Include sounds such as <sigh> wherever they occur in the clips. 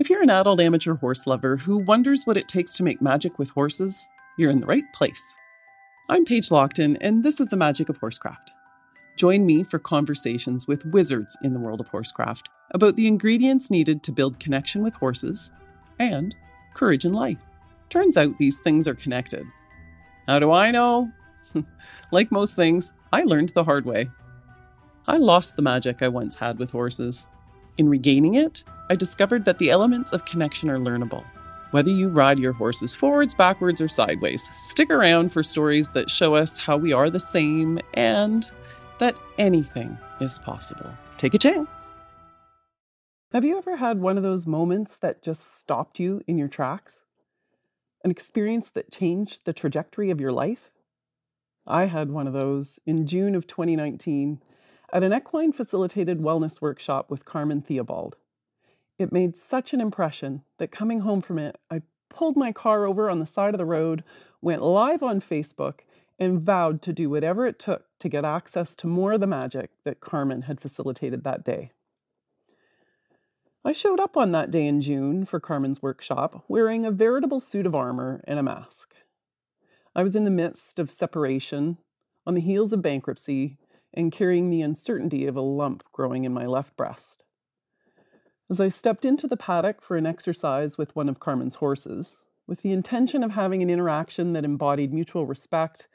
If you're an adult amateur horse lover who wonders what it takes to make magic with horses, you're in the right place. I'm Paige Lockton, and this is the magic of horsecraft. Join me for conversations with wizards in the world of horsecraft about the ingredients needed to build connection with horses and courage in life. Turns out these things are connected. How do I know? <laughs> like most things, I learned the hard way. I lost the magic I once had with horses. In regaining it, I discovered that the elements of connection are learnable. Whether you ride your horses forwards, backwards, or sideways, stick around for stories that show us how we are the same and that anything is possible. Take a chance. Have you ever had one of those moments that just stopped you in your tracks? An experience that changed the trajectory of your life? I had one of those in June of 2019 at an equine facilitated wellness workshop with Carmen Theobald. It made such an impression that coming home from it, I pulled my car over on the side of the road, went live on Facebook, and vowed to do whatever it took to get access to more of the magic that Carmen had facilitated that day. I showed up on that day in June for Carmen's workshop wearing a veritable suit of armor and a mask. I was in the midst of separation, on the heels of bankruptcy, and carrying the uncertainty of a lump growing in my left breast. As I stepped into the paddock for an exercise with one of Carmen's horses, with the intention of having an interaction that embodied mutual respect,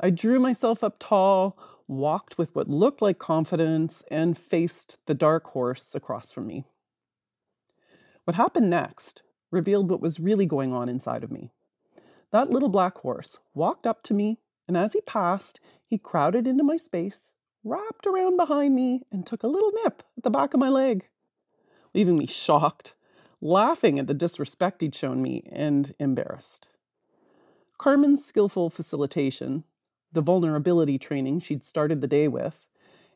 I drew myself up tall, walked with what looked like confidence, and faced the dark horse across from me. What happened next revealed what was really going on inside of me. That little black horse walked up to me, and as he passed, he crowded into my space, wrapped around behind me, and took a little nip at the back of my leg leaving me shocked, laughing at the disrespect he'd shown me, and embarrassed. Carmen's skillful facilitation, the vulnerability training she'd started the day with,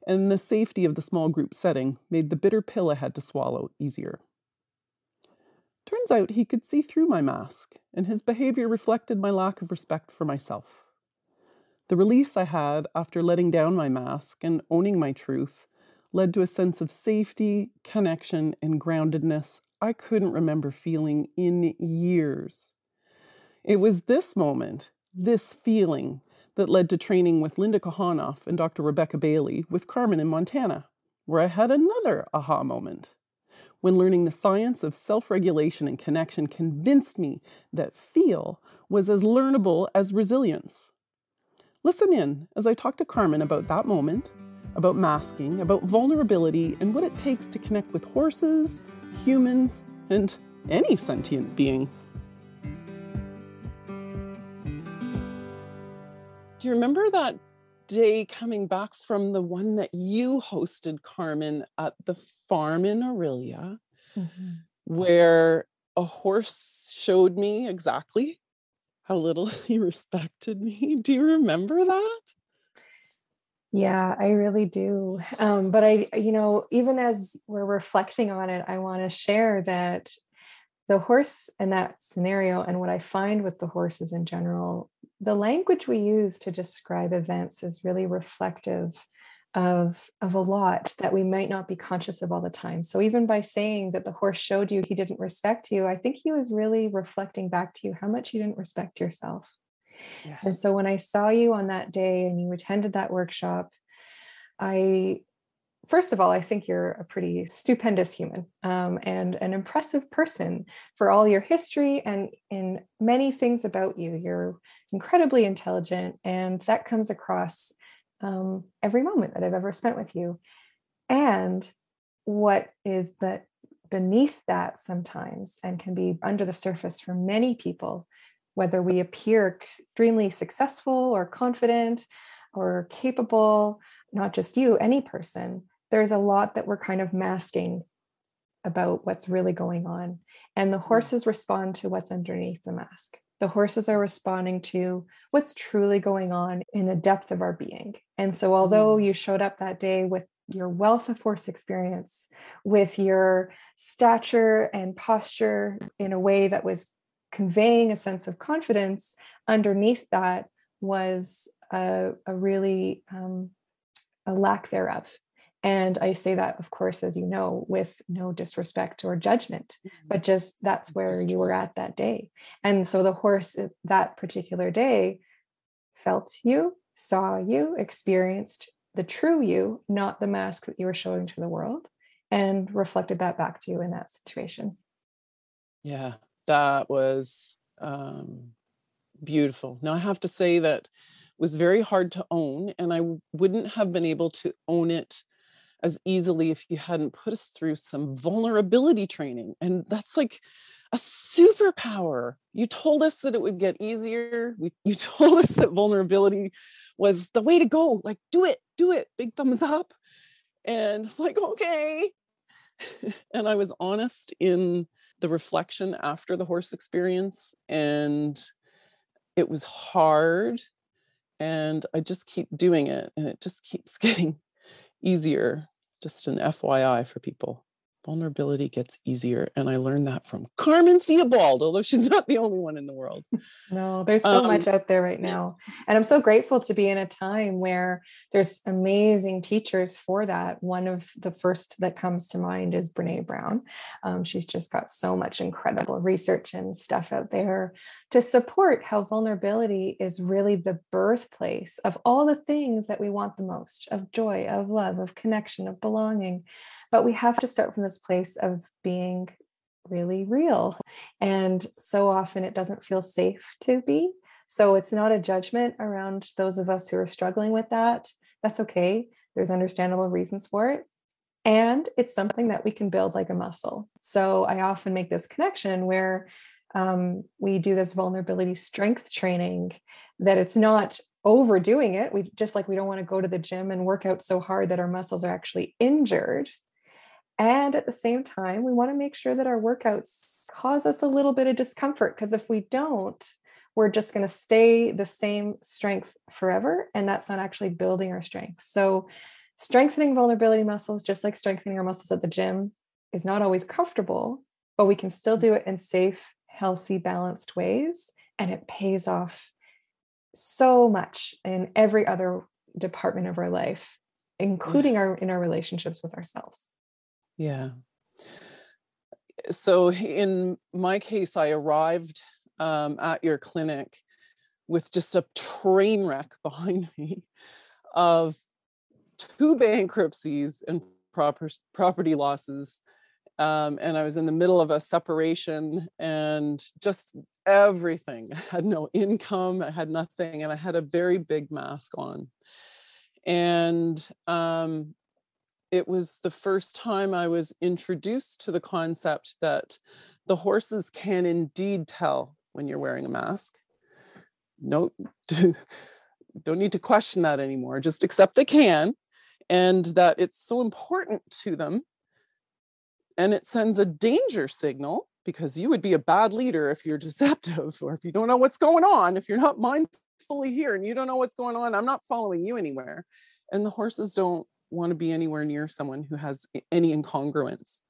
and the safety of the small group setting made the bitter pill I had to swallow easier. Turns out he could see through my mask, and his behavior reflected my lack of respect for myself. The release I had after letting down my mask and owning my truth led to a sense of safety, connection, and groundedness I couldn't remember feeling in years. It was this moment, this feeling, that led to training with Linda Kohanov and Dr. Rebecca Bailey with Carmen in Montana, where I had another aha moment. When learning the science of self regulation and connection convinced me that feel was as learnable as resilience. Listen in as I talk to Carmen about that moment about masking, about vulnerability, and what it takes to connect with horses, humans, and any sentient being. Do you remember that day coming back from the one that you hosted, Carmen, at the farm in Orillia, mm-hmm. where a horse showed me exactly how little <laughs> he respected me? Do you remember that? Yeah, I really do. Um, but I, you know, even as we're reflecting on it, I want to share that the horse in that scenario and what I find with the horses in general, the language we use to describe events is really reflective of of a lot that we might not be conscious of all the time. So even by saying that the horse showed you he didn't respect you, I think he was really reflecting back to you how much you didn't respect yourself. Yes. And so when I saw you on that day and you attended that workshop, I first of all, I think you're a pretty stupendous human um, and an impressive person for all your history and in many things about you. You're incredibly intelligent, and that comes across um, every moment that I've ever spent with you. And what is that beneath that sometimes and can be under the surface for many people whether we appear extremely successful or confident or capable, not just you, any person, there's a lot that we're kind of masking about what's really going on. And the mm. horses respond to what's underneath the mask. The horses are responding to what's truly going on in the depth of our being. And so, although mm. you showed up that day with your wealth of horse experience, with your stature and posture in a way that was conveying a sense of confidence underneath that was a, a really um, a lack thereof And I say that, of course, as you know, with no disrespect or judgment, mm-hmm. but just that's where you were at that day. And so the horse that particular day felt you, saw you, experienced the true you, not the mask that you were showing to the world, and reflected that back to you in that situation. Yeah, that was um, beautiful. Now, I have to say that was very hard to own, and I wouldn't have been able to own it as easily if you hadn't put us through some vulnerability training. And that's like a superpower. You told us that it would get easier. We, <laughs> you told us that vulnerability was the way to go. Like, do it, do it, big thumbs up. And it's like, okay. <laughs> and I was honest in the reflection after the horse experience. And it was hard. And I just keep doing it. And it just keeps <laughs> getting easier. Just an FYI for people vulnerability gets easier. And I learned that from Carmen Theobald, although she's <laughs> not the only one in the world. No, there's so um, much out there right now. And I'm so grateful to be in a time where there's amazing teachers for that. One of the first that comes to mind is Brene Brown. Um, she's just got so much incredible research and stuff out there to support how vulnerability is really the birthplace of all the things that we want the most of joy, of love, of connection, of belonging. But we have to start from this place of being really real. And so often it doesn't feel safe to be. So it's not a judgment around those of us who are struggling with that. That's okay. There's understandable reasons for it. And it's something that we can build like a muscle. So I often make this connection where um, we do this vulnerability strength training that it's not overdoing it. We just like we don't want to go to the gym and work out so hard that our muscles are actually injured. And at the same time, we want to make sure that our workouts cause us a little bit of discomfort because if we don't, we're just going to stay the same strength forever. And that's not actually building our strength. So, strengthening vulnerability muscles, just like strengthening our muscles at the gym, is not always comfortable, but we can still do it in safe, healthy, balanced ways. And it pays off so much in every other department of our life, mm. including our in our relationships with ourselves. Yeah. So in my case, I arrived um, at your clinic with just a train wreck <laughs> behind me of two bankruptcies and proper, property losses. Um, and I was in the middle of a separation and just everything. I had no income, I had nothing, and I had a very big mask on. And um, it was the first time I was introduced to the concept that the horses can indeed tell when you're wearing a mask. No, <laughs> don't need to question that anymore. Just accept they can, and that it's so important to them. And it sends a danger signal because you would be a bad leader if you're <laughs> deceptive or if you don't know what's going on, if you're not mindfully here and you don't know what's going on, I'm not following you anywhere. And the horses don't want to be anywhere near someone who has any incongruence.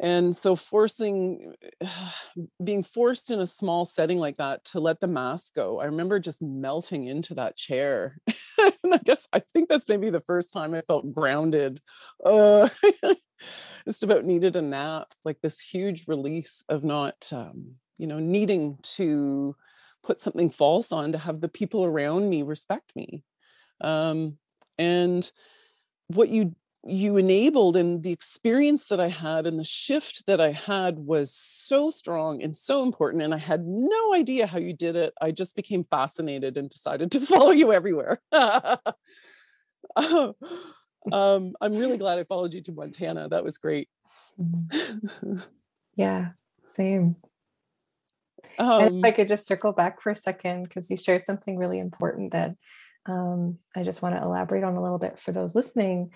And so forcing <sighs> being forced in a small setting like that to let the mask go i remember just melting into that chair. <laughs> And i guess i think that's maybe the first time i felt grounded. Uh, <laughs> just about needed a nap like this huge release of not um, you know needing to put something false on to have the people around me respect me. Um, and what you you enabled and the experience that I had and the shift that I had was so strong and so important. And I had no idea how you did it. I just became fascinated and decided to <laughs> follow you everywhere. <laughs> um, I'm really glad I followed you to Montana. That was great. Mm-hmm. <laughs> yeah, same. Um, and if I um could just circle back for a second, because you shared something really important that um, I just want to elaborate on a little bit for those listening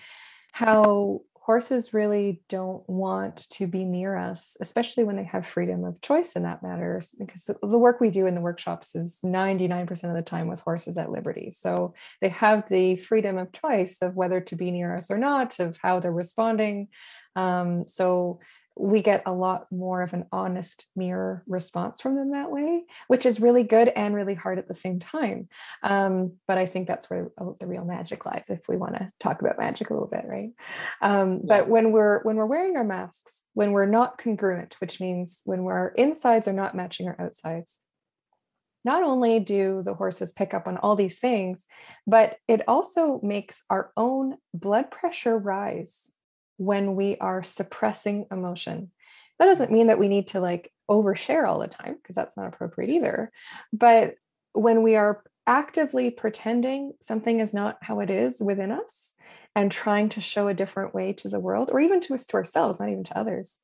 how horses really don't want to be near us, especially when they have freedom of choice in that matter, because the work we do in the workshops is 99% of the time with horses at liberty. So they have the freedom of choice of whether to be near us or not, of how they're responding. Um, so we get a lot more of an honest mirror response from them that way, which is really good and really hard at the same time. Um, but I think that's where the real magic lies, if we want to talk about magic a little bit, right? Um, yeah. But when we're when we're wearing our masks, when we're not congruent, which means when our insides are not matching our outsides, not only do the horses pick up on all these things, but it also makes our own blood pressure rise when we are suppressing emotion. That doesn't mean that we need to like overshare all the time, because that's not appropriate either. But when we are actively pretending something is not how it is within us and trying to show a different way to the world or even to us to ourselves, not even to others,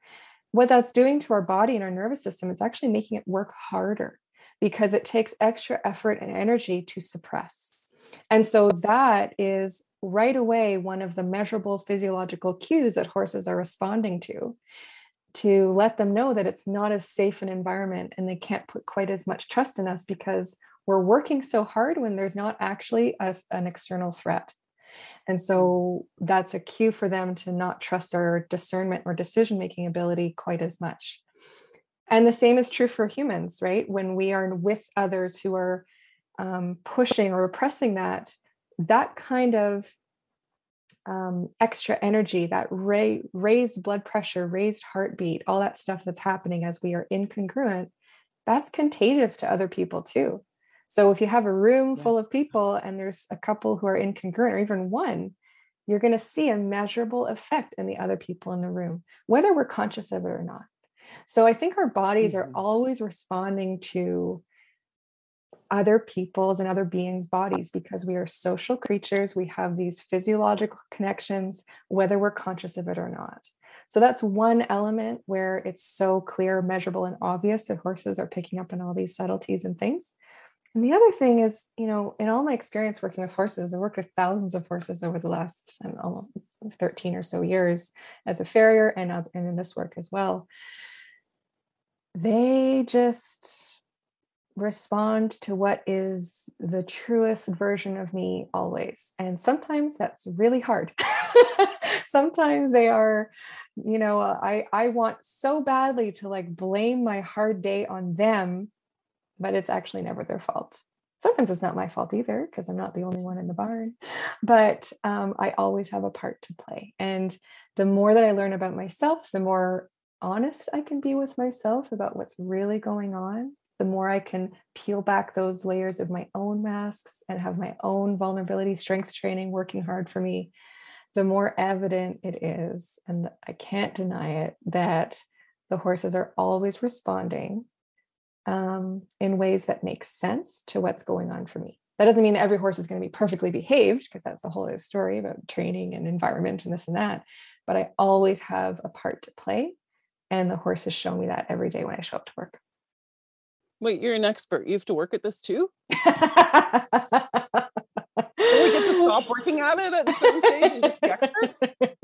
what that's doing to our body and our nervous system, it's actually making it work harder because it takes extra effort and energy to suppress. And so that is right away one of the measurable physiological cues that horses are responding to to let them know that it's not as safe an environment and they can't put quite as much trust in us because we're working so hard when there's not actually a, an external threat. And so that's a cue for them to not trust our discernment or decision making ability quite as much. And the same is true for humans, right? When we are with others who are um, pushing or repressing that, that kind of um, extra energy, that ra- raised blood pressure, raised heartbeat, all that stuff that's happening as we are incongruent, that's contagious to other people too. So if you have a room yeah. full of people and there's a couple who are incongruent or even one, you're going to see a measurable effect in the other people in the room, whether we're conscious of it or not. So I think our bodies mm-hmm. are always responding to other people's and other beings' bodies because we are social creatures. We have these physiological connections, whether we're conscious of it or not. So that's one element where it's so clear, measurable, and obvious that horses are picking up on all these subtleties and things. And the other thing is, you know, in all my experience working with horses, I've worked with thousands of horses over the last know, 13 or so years as a farrier and, and in this work as well. They just respond to what is the truest version of me always. And sometimes that's really hard. <laughs> sometimes they are, you know, I I want so badly to like blame my hard day on them, but it's actually never their fault. Sometimes it's not my fault either because I'm not the only one in the barn, but um, I always have a part to play. And the more that I learn about myself, the more honest I can be with myself about what's really going on the more I can peel back those layers of my own masks and have my own vulnerability strength training working hard for me, the more evident it is, and I can't deny it, that the horses are always responding um, in ways that make sense to what's going on for me. That doesn't mean every horse is going to be perfectly behaved, because that's a whole other story about training and environment and this and that. But I always have a part to play. And the horses show me that every day when I show up to work. Wait, you're an expert. You have to work at this too? we get to <laughs> stop working at it at some stage and just be experts? <laughs>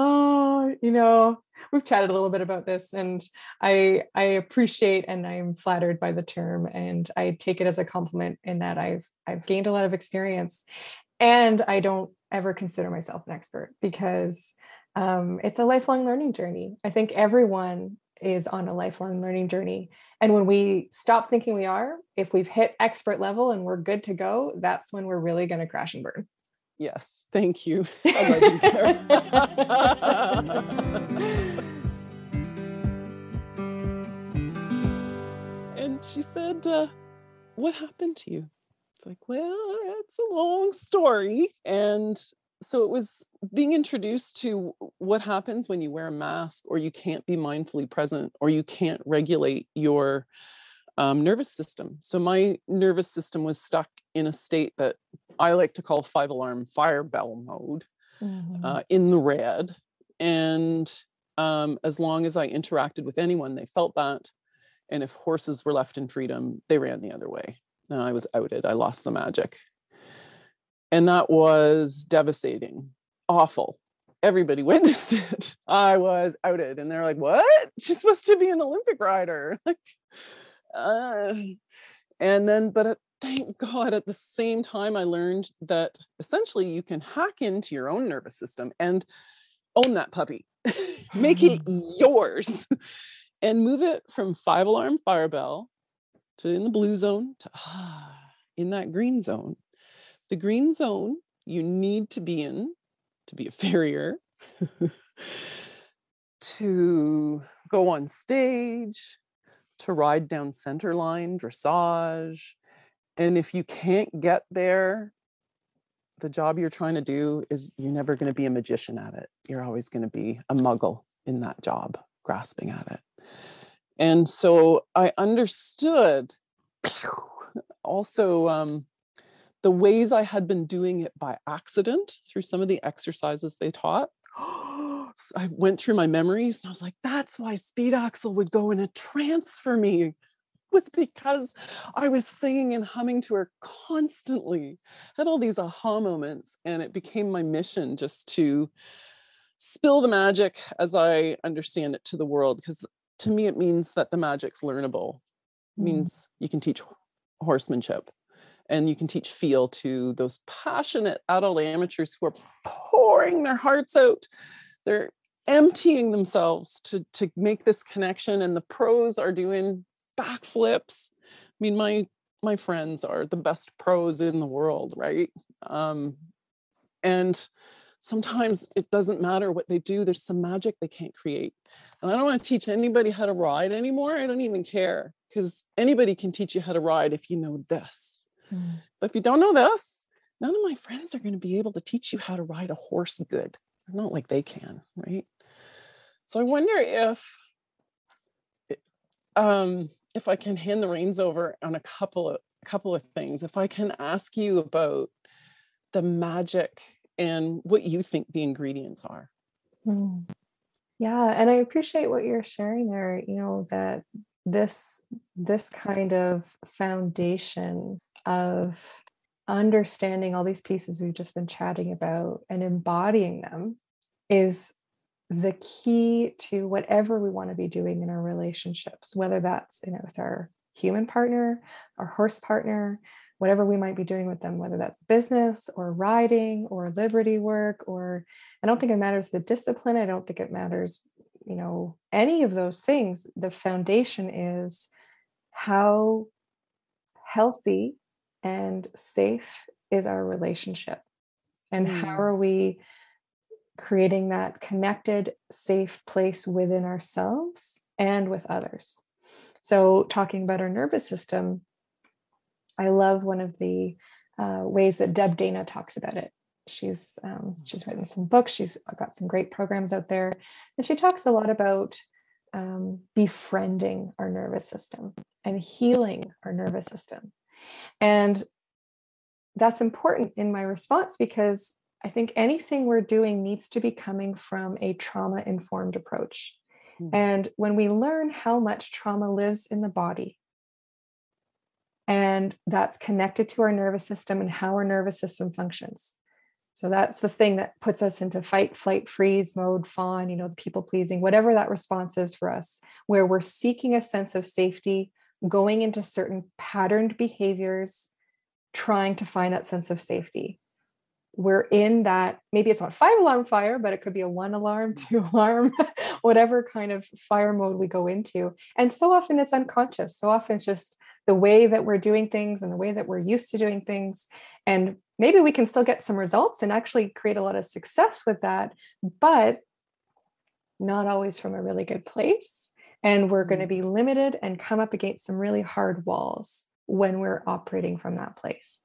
Oh, you know, we've chatted a little bit about this and I I appreciate and I'm flattered by the term and I take it as a compliment in that I've I've gained a lot of experience and I don't ever consider myself an expert because um, it's a lifelong learning journey. I think everyone is on a lifelong learning journey. And when we stop thinking we are, if we've hit expert level and we're good to go, that's when we're really going to crash and burn. Yes, thank you. <laughs> and she said, uh, What happened to you? It's like, Well, it's a long story. And so it was being introduced to what happens when you wear a mask or you can't be mindfully present or you can't regulate your um, nervous system. So my nervous system was stuck in a state that i like to call five alarm fire bell mode mm-hmm. uh, in the red. And um, as long as i interacted with anyone they felt that. And if horses were left in freedom they ran the other way. And i was outed. I lost the magic and that was devastating, awful. Everybody <laughs> witnessed it. I was outed, and they're like, "What? She's supposed to be an Olympic rider." <laughs> Like, uh, and then, but at, thank God, at the same time, I learned that essentially you can hack into your own nervous system and own that puppy. <laughs> make it yours and move it from five alarm fire bell to in the blue zone to ah, in that green zone. The green zone you need to be in to be a farrier, to go on stage, to ride down center line, dressage. And if you can't get there, the job you're trying to do is you're never going to be a magician at it. You're always going to be a muggle in that job, grasping at it. And so I understood <coughs> also um, the ways I had been doing it by accident through some of the exercises they taught. <gasps> I went through my memories and I was like, that's why Speed Axel would go in a trance for me was because I was singing and humming to her constantly. I had all these aha moments, and it became my mission just to spill the magic as I understand it to the world. Because to me, it means that the magic's learnable. It mm. means you can teach horsemanship and you can teach feel to those passionate adult amateurs who are pouring their hearts out. They're emptying themselves to, to make this connection, and the pros are doing backflips. I mean, my my friends are the best pros in the world, right? Um, and sometimes it doesn't matter what they do. There's some magic they can't create. And I don't want to teach anybody how to ride anymore. I don't even care because anybody can teach you how to ride if you know this. Mm. But if you don't know this, none of my friends are going to be able to teach you how to ride a horse good. Not like they can, right? So I wonder if um, if I can hand the reins over on a couple of a couple of things. If I can ask you about the magic and what you think the ingredients are. Mm. Yeah, and I appreciate what you're sharing there, you know, that this this kind of foundation of understanding all these pieces we've just been chatting about and embodying them is the key to whatever we want to be doing in our relationships, whether that's you know with our human partner, our horse partner, whatever we might be doing with them, whether that's business or riding or liberty work, or I don't think it matters the discipline. I don't think it matters, you know, any of those things. The foundation is how healthy and safe is our relationship. And mm. how are we creating that connected, safe place within ourselves and with others? So, talking about our nervous system, I love one of the uh, ways that Deb Dana talks about it. She's um, she's written some books. She's got some great programs out there, and she talks a lot about um, befriending our nervous system and healing our nervous system. And that's important in my response because I think anything we're doing needs to be coming from a trauma informed approach. Mm-hmm. And when we learn how much trauma lives in the body, and that's connected to our nervous system and how our nervous system functions. So that's the thing that puts us into fight, flight, freeze mode, fawn, you know, the people pleasing, whatever that response is for us, where we're seeking a sense of safety, going into certain patterned behaviors, trying to find that sense of safety. We're in that, maybe it's not five alarm fire, but it could be a one alarm, <laughs> two alarm, <laughs> whatever kind of fire mode we go into. And so often it's unconscious. So often it's just the way that we're doing things and the way that we're used to doing things. And maybe we can still get some results and actually create a lot of success with that, but not always from a really good place and we're going to mm-hmm. be limited and come up against some really hard walls when we're operating from that place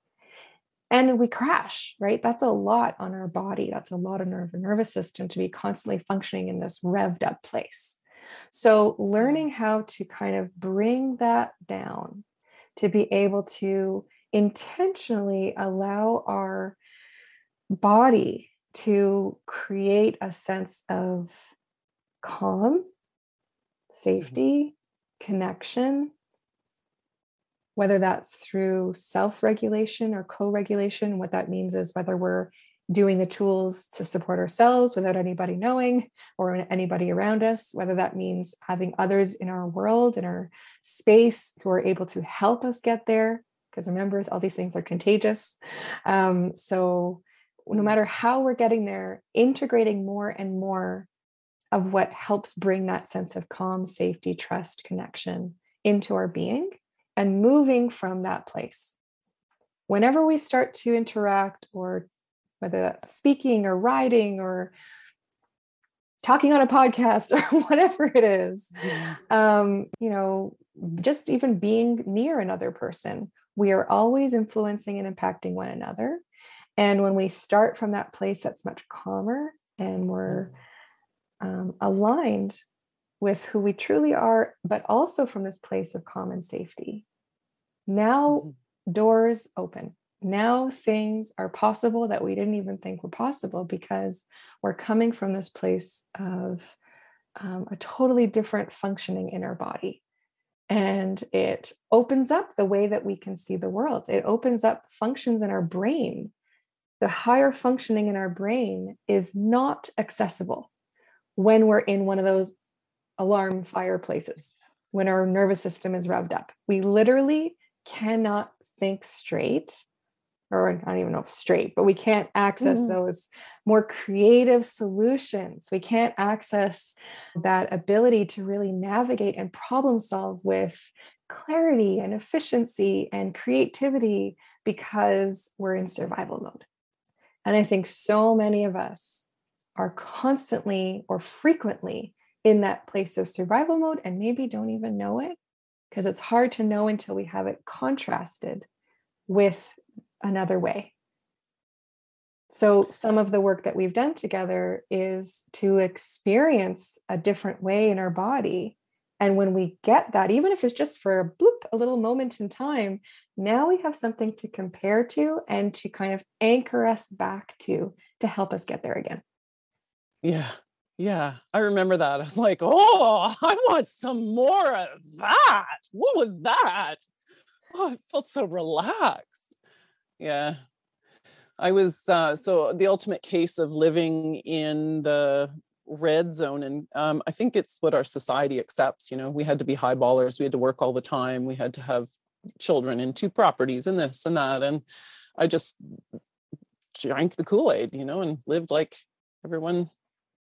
and we crash right that's a lot on our body that's a lot on our nervous system to be constantly functioning in this revved up place so learning how to kind of bring that down to be able to intentionally allow our body to create a sense of calm. Safety, connection, whether that's through self regulation or co regulation. What that means is whether we're doing the tools to support ourselves without anybody knowing or anybody around us, whether that means having others in our world, in our space who are able to help us get there. Because remember, all these things are contagious. Um, so, no matter how we're getting there, integrating more and more of what helps bring that sense of calm, safety, trust, connection into our being and moving from that place. Whenever we start to interact, or whether that's speaking or writing or talking on a podcast <laughs> or whatever it is, um, you know, just even being near another person, we are always influencing and impacting one another. And when we start from that place that's much calmer and we're um, aligned with who we truly are, but also from this place of common safety, now mm-hmm. doors open. Now things are possible that we didn't even think were possible because we're coming from this place of um, a totally different functioning inner body. And it opens up the way that we can see the world. It opens up functions in our brain. The higher functioning in our brain is not accessible when we're in one of those alarm fireplaces, when our nervous system is revved up. We literally cannot think straight or I don't even know if straight, but we can't access mm-hmm. those more creative solutions. We can't access that ability to really navigate and problem solve with clarity and efficiency and creativity because we're in survival mode. And I think so many of us are constantly or frequently in that place of survival mode and maybe don't even know it because it's hard to know until we have it contrasted with another way. So, some of the work that we've done together is to experience a different way in our body. And when we get that, even if it's just for a bloop, a little moment in time, now we have something to compare to and to kind of anchor us back to to help us get there again. Yeah. Yeah, I remember that. I was like, oh, <laughs> I want some more of that. What was that? Oh, I felt so relaxed. Yeah. I was uh, so the ultimate case of living in the red zone. And um, I think it's what our society accepts. You know, we had to be high ballers, we had to work all the time, we had to have children and two properties and this and that. And I just drank the Kool Aid, you know, and lived like everyone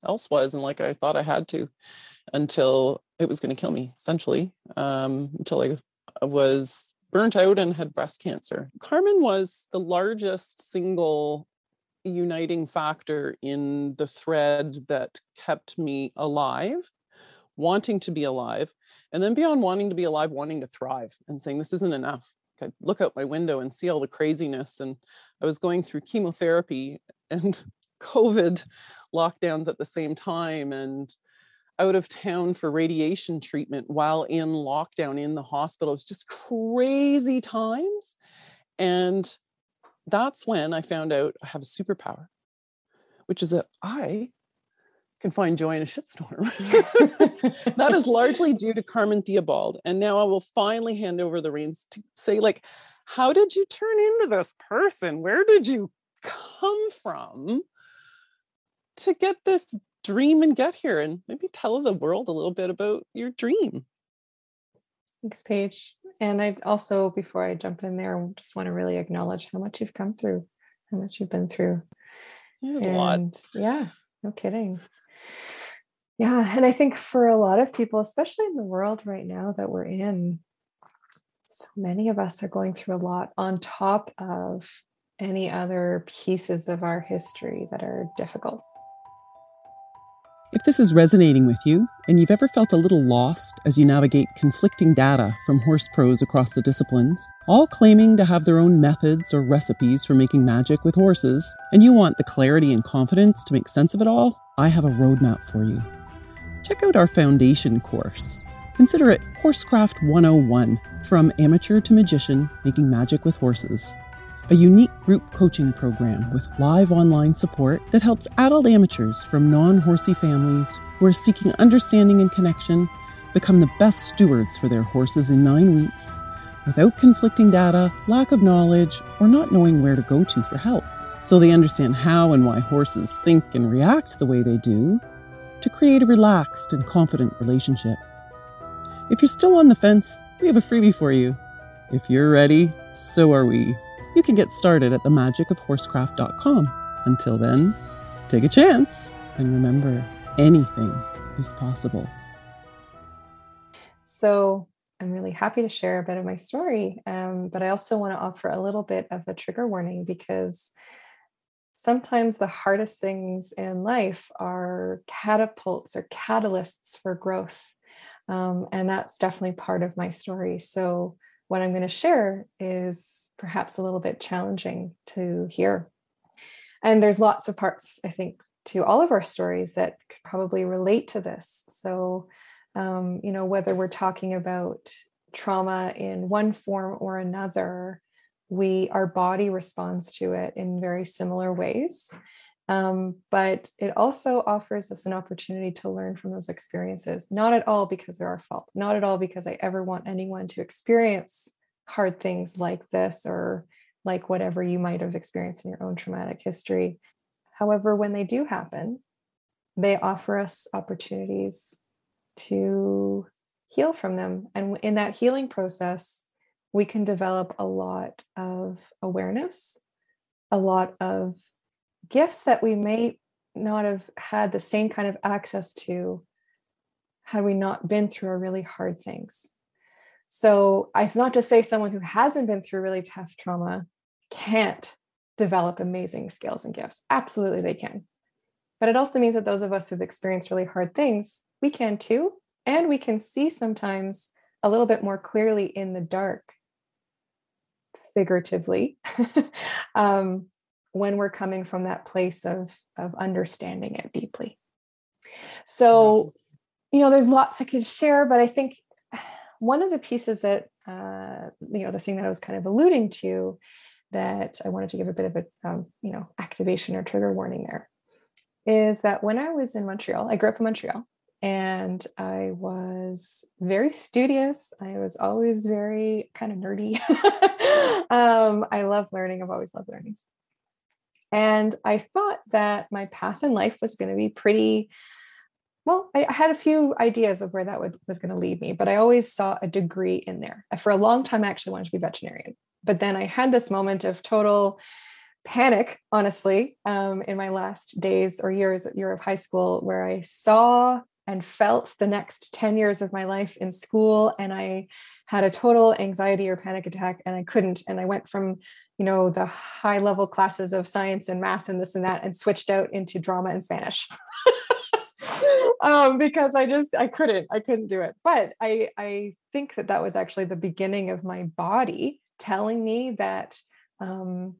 else was and like I thought I had to until it was going to kill me essentially um, until I was burnt out and had breast cancer. Carmen was the largest single uniting factor in the thread that kept me alive, wanting to be alive, and then beyond wanting to be alive, wanting to thrive and saying, This isn't enough. I look out my window and see all the craziness. And I was going through chemotherapy and COVID lockdowns at the same time and out of town for radiation treatment while in lockdown in the hospital. It's just crazy times. And that's when I found out I have a superpower, which is that I can find joy in a shitstorm. <laughs> that is largely due to Carmen Theobald. And now I will finally hand over the reins to say, like, how did you turn into this person? Where did you come from? To get this dream and get here and maybe tell the world a little bit about your dream. Thanks, Paige. And I also, before I jump in there, just want to really acknowledge how much you've come through, how much you've been through. It a lot. Yeah, no kidding. Yeah. And I think for a lot of people, especially in the world right now that we're in, so many of us are going through a lot on top of any other pieces of our history that are difficult. If this is resonating with you, and you've ever felt a little lost as you navigate conflicting data from horse pros across the disciplines, all claiming to have their own methods or recipes for making magic with horses, and you want the clarity and confidence to make sense of it all, I have a roadmap for you. Check out our foundation course. Consider it Horsecraft 101 From Amateur to Magician Making Magic with Horses a unique group coaching program with live online support that helps adult amateurs from non horsey families who are seeking understanding and connection become the best stewards for their horses in nine weeks without conflicting data, lack of knowledge, or not knowing where to go to for help. So they understand how and why horses think and react the way they do to create a relaxed and confident relationship. If you're still on the fence, we have a freebie for you. If you're ready, so are we you can get started at themagicofhorsecraft.com. Until then, take a chance and remember, anything is possible. So, I'm really happy to share a bit of my story, um, but I also want to offer a little bit of a trigger warning because sometimes the hardest things in life are catapults or catalysts for growth. Um, and that's definitely part of my story. So, what I'm going to share is perhaps a little bit challenging to hear. And there's lots of parts, I think, to all of our stories that could probably relate to this. So, um, you know, whether we're talking about trauma in one form or another, we our body responds to it in very similar ways. Um, but it also offers us an opportunity to learn from those experiences, not at all because they're our fault, not at all because I ever want anyone to experience hard things like this or like whatever you might have experienced in your own traumatic history. However, when they do happen, they offer us opportunities to heal from them. And in that healing process, we can develop a lot of awareness, a lot of gifts that we may not have had the same kind of access to had we not been through our really hard things. So it's not to say someone who hasn't been through really tough trauma can't develop amazing skills and gifts. Absolutely, they can. But it also means that those of us who've experienced really hard things, we can too. And we can see sometimes a little bit more clearly in the dark, figuratively, <laughs> um, when we're coming from that place of, of understanding it deeply. So, you know, there's lots I could share, but I think one of the pieces that, uh, you know, the thing that I was kind of alluding to that I wanted to give a bit of a, um, you know, activation or trigger warning there is that when I was in Montreal, I grew up in Montreal and I was very studious. I was always very kind of nerdy. <laughs> um, I love learning. I've always loved learning. And I thought that my path in life was going to be pretty well, I had a few ideas of where that would, was going to lead me, but I always saw a degree in there. For a long time, I actually wanted to be veterinarian. But then I had this moment of total panic, honestly, um, in my last days or years year of high school, where I saw and felt the next 10 years of my life in school. And I had a total anxiety or panic attack, and I couldn't. And I went from you know the high level classes of science and math and this and that and switched out into drama and spanish <laughs> um, because I just I couldn't I couldn't do it. But I I think that that was actually the beginning of my body telling me that um,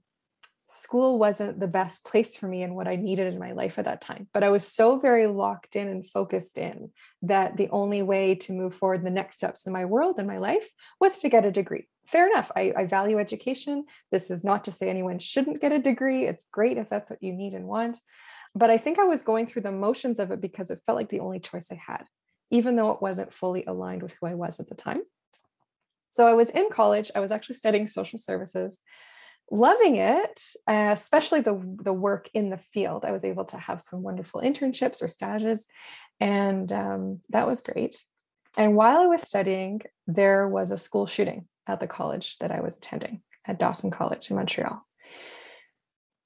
school wasn't the best place for me and what I needed in my life at that time. But I was so very locked in and focused in that the only way to move forward the next steps in my world and my life was to get a degree. Fair enough. I, I value education. This is not to say anyone shouldn't get a degree. It's great if that's what you need and want. But I think I was going through the motions of it because it felt like the only choice I had, even though it wasn't fully aligned with who I was at the time. So I was in college, I was actually studying social services, loving it, especially the, the work in the field. I was able to have some wonderful internships or stages, and um, that was great. And while I was studying, there was a school shooting at the college that I was attending at Dawson College in Montreal.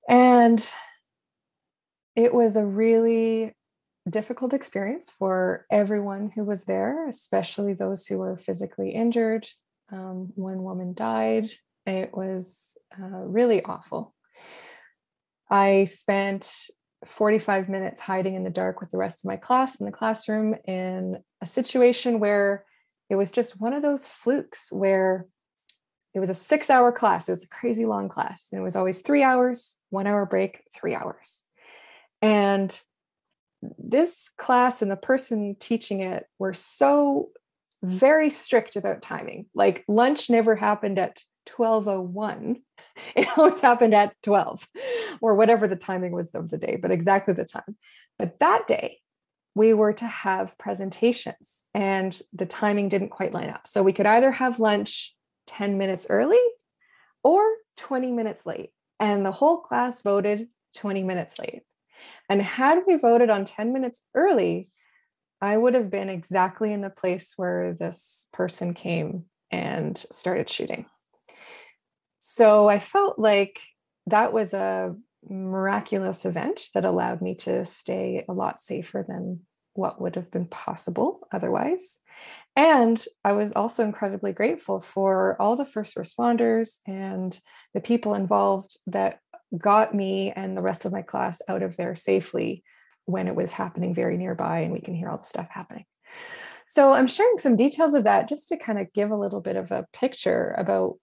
And it was a really difficult experience for everyone who was there, especially those who were physically injured. Um, one woman died. It was uh, really awful. I spent 45 minutes hiding in the dark with the rest of my class in the classroom in a situation where it was just one of those flukes where it was a six hour class. It was a crazy long class. And it was always three hours, one hour break, three hours. And this class and the person teaching it were so very strict about timing. Like lunch never happened at 1201. <laughs> It always happened at 12 or whatever the timing was of the day, but exactly the time. But that day, we were to have presentations and the timing didn't quite line up. So we could either have lunch 10 minutes early or 20 minutes late. And the whole class voted 20 minutes late. And had we voted on 10 minutes early, I would have been exactly in the place where this person came and started shooting. So I felt like that was a miraculous event that allowed me to stay a lot safer than what would have been possible otherwise. And I was also incredibly grateful for all the first responders and the people involved that got me and the rest of my class out of there safely when it was happening very nearby and we can hear all the stuff happening. So I'm sharing some details of that just to kind of give a little bit of a picture about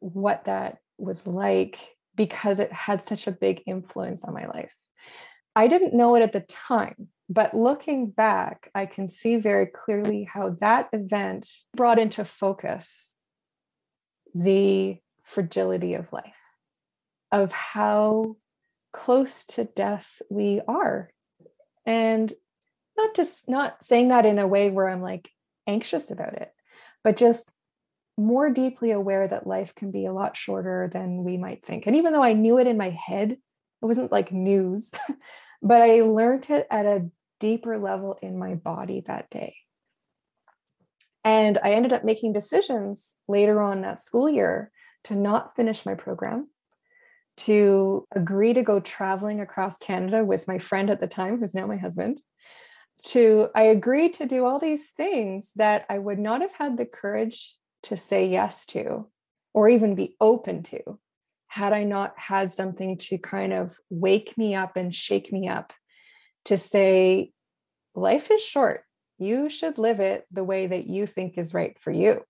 what that was like because it had such a big influence on my life. I didn't know it at the time, but looking back, I can see very clearly how that event brought into focus the fragility of life, of how close to death we are. And not just not saying that in a way where I'm like anxious about it, but just more deeply aware that life can be a lot shorter than we might think. And even though I knew it in my head, it wasn't like news, <laughs> but I learned it at a deeper level in my body that day. And I ended up making decisions later on that school year to not finish my program, to agree to go traveling across Canada with my friend at the time, who's now my husband. To I agreed to do all these things that I would not have had the courage to say yes to or even be open to had I not had something to kind of wake me up and shake me up to say, life is short. You should live it the way that you think is right for you,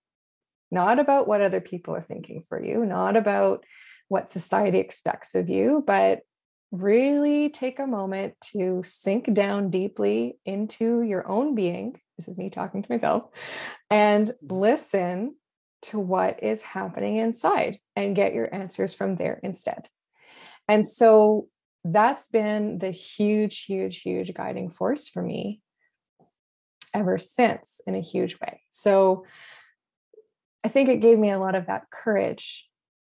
not about what other people are thinking for you, not about what society expects of you, but really take a moment to sink down deeply into your own being. This is me talking to myself and listen to what is happening inside and get your answers from there instead. And so that's been the huge, huge, huge guiding force for me ever since in a huge way. So I think it gave me a lot of that courage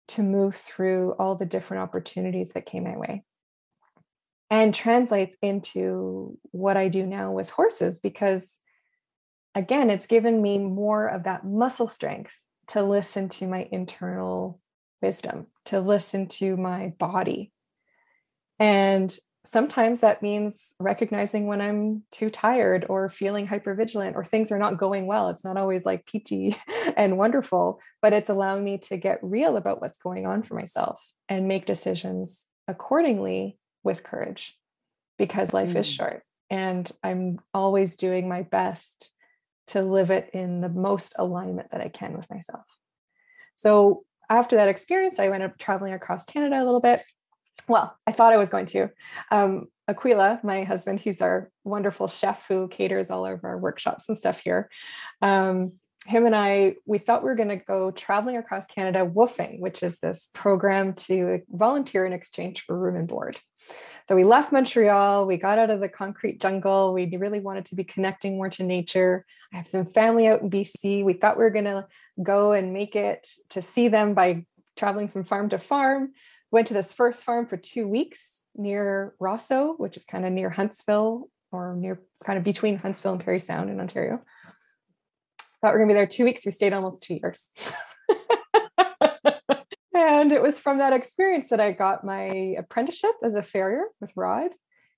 to move through all the different opportunities that came my way and translates into what I do now with horses because again it's given me more of that muscle strength to listen to my internal wisdom, to listen to my body. And sometimes that means recognizing when I'm too tired or feeling hypervigilant or things are not going well. It's not always like peachy <laughs> and wonderful, but it's allowing me to get real about what's going on for myself and make decisions accordingly with courage because life mm. is short. And I'm always doing my best to live it in the most alignment that I can with myself. So after that experience, I went up traveling across Canada a little bit. Well, I thought I was going to. Um, Aquila, my husband, he's our wonderful chef who caters all of our workshops and stuff here. Um, him and I, we thought we were going to go traveling across Canada woofing, which is this program to volunteer in exchange for room and board. So we left Montreal, we got out of the concrete jungle. We really wanted to be connecting more to nature. I have some family out in BC. We thought we were going to go and make it to see them by traveling from farm to farm. Went to this first farm for two weeks near Rosseau, which is kind of near Huntsville or near kind of between Huntsville and Parry Sound in Ontario. Thought we are going to be there two weeks. We stayed almost two years. <laughs> and it was from that experience that I got my apprenticeship as a farrier with Rod,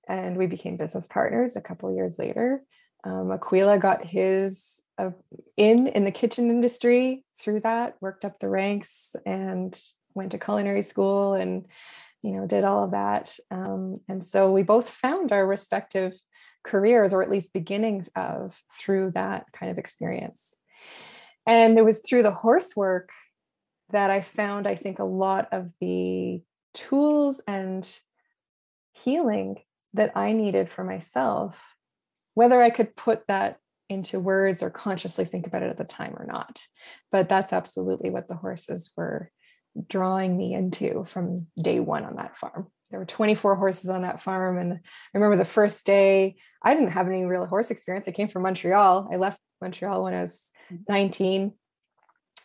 and we became business partners a couple years later. Um, Aquila got his uh, in in the kitchen industry through that, worked up the ranks, and went to culinary school, and you know did all of that. Um, and so we both found our respective careers, or at least beginnings of, through that kind of experience. And it was through the horse work that I found, I think, a lot of the tools and healing that I needed for myself, whether I could put that into words or consciously think about it at the time or not. But that's absolutely what the horses were drawing me into from day one on that farm. There were 24 horses on that farm. And I remember the first day, I didn't have any real horse experience. I came from Montreal. I left Montreal when I was mm. 19.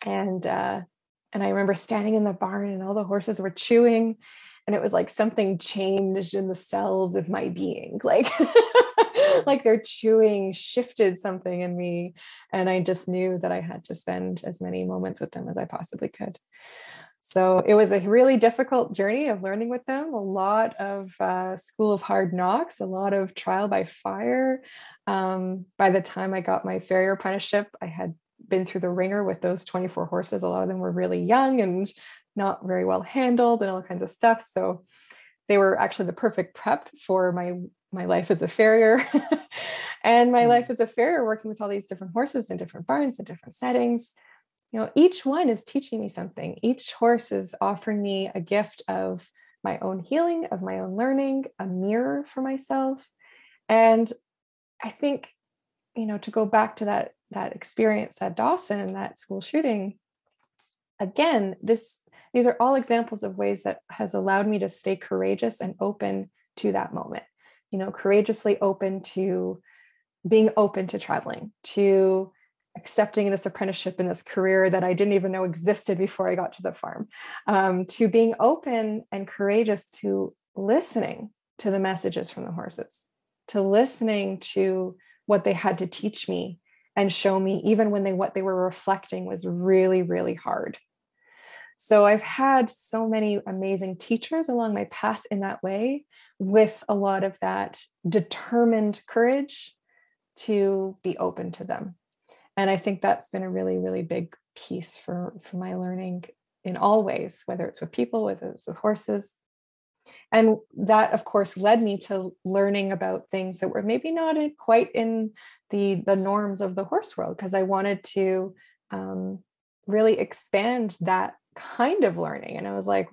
And uh, and I remember standing in the barn and all the horses were chewing. And it was like something changed in the cells of my being. <laughs> Like, like their chewing shifted something in me. And I just knew that I had to spend as many moments with them as I possibly could. So it was a really difficult journey of learning with them, a lot of uh, school of hard knocks, a lot of trial by fire. Um, by the time I got my farrier apprenticeship, I had been through the ringer with those 24 horses. A lot of them were really young and not very well handled and all kinds of stuff. So they were actually the perfect prep for my my life as a farrier <laughs> and my mm. life as a farrier working with all these different horses in different barns and different settings you know each one is teaching me something. Each horse is offering me a gift of my own healing of my own learning a mirror for myself. And i think you know to go back to that that experience at dawson that school shooting again this these are all examples of ways that has allowed me to stay courageous and open to that moment. You know courageously open to being open to traveling to accepting this apprenticeship and this career that I didn't even know existed before I got to the farm, um, to being open and courageous to listening to the messages from the horses, to listening to what they had to teach me and show me, even when they what they were reflecting was really, really hard. So I've had so many amazing teachers along my path in that way, with a lot of that determined courage to be open to them and i think that's been a really really big piece for for my learning in all ways whether it's with people whether it's with horses. And that of course led me to learning about things that were maybe not quite in the the norms of the horse world because i wanted to um, really expand that kind of learning. And i was like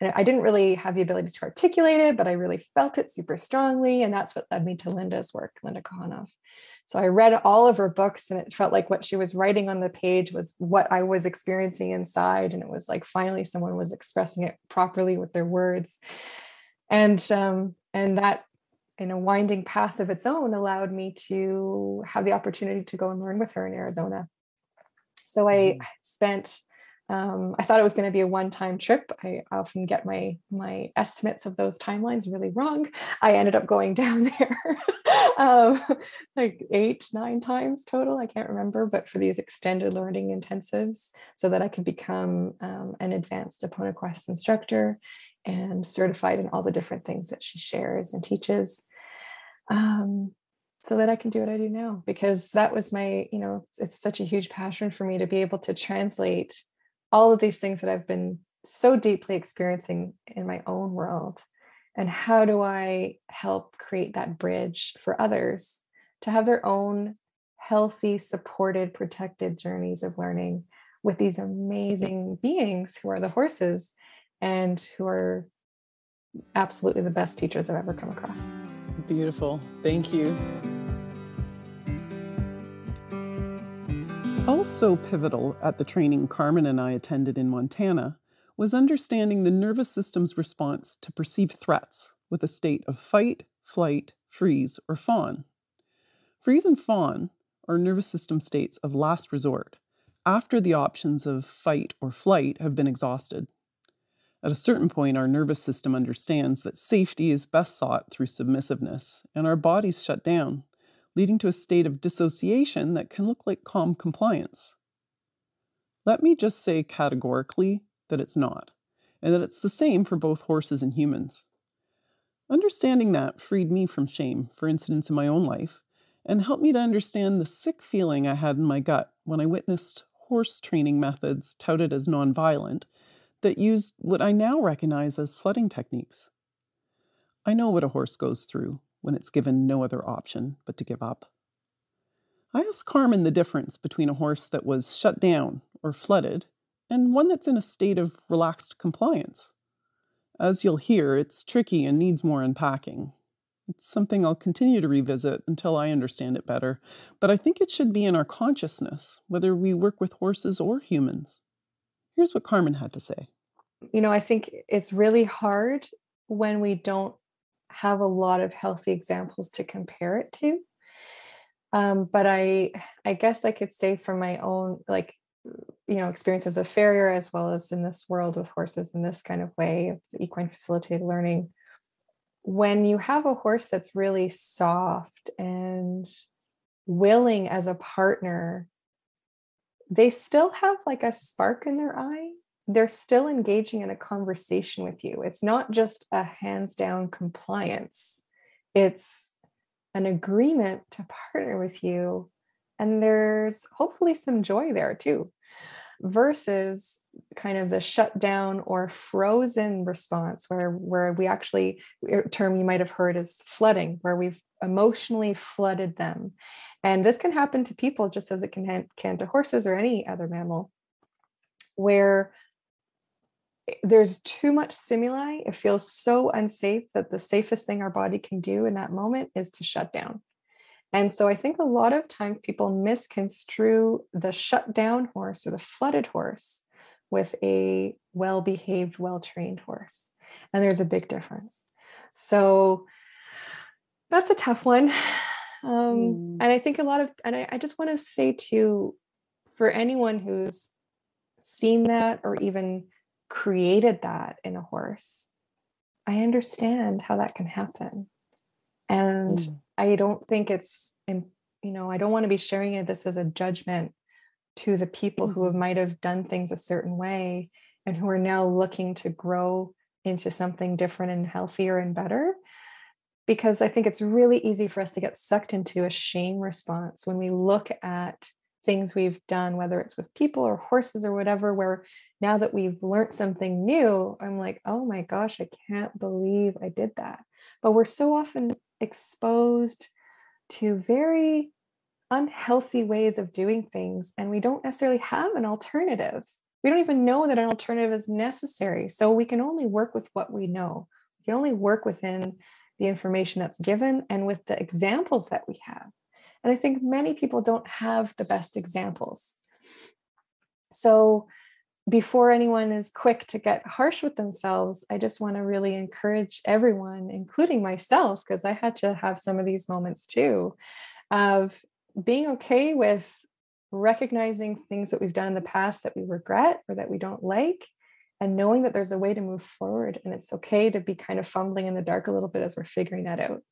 i didn't really have the ability to articulate it but i really felt it super strongly. And that's what led me to linda's work linda kohanov so I read all of her books and it felt like what she was writing on the page was what I was experiencing inside. And it was like finally someone was expressing it properly with their words. And um, and that in a winding path of its own allowed me to have the opportunity to go and learn with her in Arizona. So I mm-hmm. spent um, I thought it was going to be a one-time trip. I often get my my estimates of those timelines really wrong. I ended up going <laughs> down there um, like eight, nine times total. I can't remember, but for these extended learning intensives, so that I could become um, an advanced Eponaquest instructor and certified in all the different things that she shares and teaches. Um, so that I can do what I do now, because that was my, you know, it's such a huge passion for me to be able to translate all of these things that I've been so deeply experiencing in my own world. And how do I help create that bridge for others to have their own healthy, supported, protected journeys of learning with these amazing beings who are the horses and who are absolutely the best teachers I've ever come across. Beautiful. Thank you. Also pivotal at the training Carmen and I attended in Montana was understanding the nervous system's response to perceived threats with a state of fight, flight, freeze, or fawn. Freeze and fawn are nervous system states of last resort after the options of fight or flight have been exhausted. At a certain point, our nervous system understands that safety is best sought through submissiveness, and our bodies shut down leading to a state of dissociation that can look like calm compliance. Let me just say categorically that it's not, and that it's the same for both horses and humans. Understanding that freed me from shame for incidents in my own life and helped me to understand the sick feeling I had in my gut when I witnessed horse training methods touted as nonviolent that used what I now recognize as flooding techniques. I know what a horse goes through when it's given no other option but to give up. I asked Carmen the difference between a horse that was shut down or flooded and one that's in a state of relaxed compliance. As you'll hear, it's tricky and needs more unpacking. It's something I'll continue to revisit until I understand it better, but I think it should be in our consciousness, whether we work with horses or humans. Here's what Carmen had to say. You know, I think it's really hard when we don't have a lot of healthy examples to compare it to. Um, but I, I guess I could say from my own, like, you know, experience as a farrier, as well as in this world with horses in this kind of way of equine facilitated learning, when you have a horse that's really soft and willing as a partner, they still have like a spark in their eye they're still engaging in a conversation with you. It's not just a hands down compliance, it's an agreement to partner with you. And there's hopefully some joy there too, versus kind of the shutdown or frozen response where where we actually er, term you might have heard is flooding where we've emotionally flooded them and this can happen to people just as it can can to horses or any other mammal where there's too much stimuli it feels so unsafe that the safest thing our body can do in that moment is to shut down. And so i think a lot of times people misconstrue the shut down horse or the flooded horse with a well behaved well trained horse and there's a big difference. So that's a tough one. <sighs> Um, mm. and i think a lot of and I, I just want to say too for anyone who's seen that or even created that in a horse, I understand how that can happen. And mm. I don't think it's, in, you know, I don't want to be sharing this as a judgment to the people mm-hmm. who have, might have done things a certain way and who are now looking to grow into something different and healthier and better. Because I think it's really easy for us to get sucked into a shame response when we look at things we've done, whether it's with people or horses or whatever, where now that we've learned something new, I'm like, oh my gosh, I can't believe I did that. But we're so often exposed to very unhealthy ways of doing things, and we don't necessarily have an alternative. We don't even know that an alternative is necessary. So we can only work with what we know. We can only work within the information that's given and with the examples that we have. And I think many people don't have the best examples. So before anyone is quick to get harsh with themselves, I just want to really encourage everyone, including myself, because I had to have some of these moments too, of being okay with recognizing things that we've done in the past that we regret or that we don't like and knowing that there's a way to move forward and it's okay to be kind of fumbling in the dark a little bit as we're figuring that out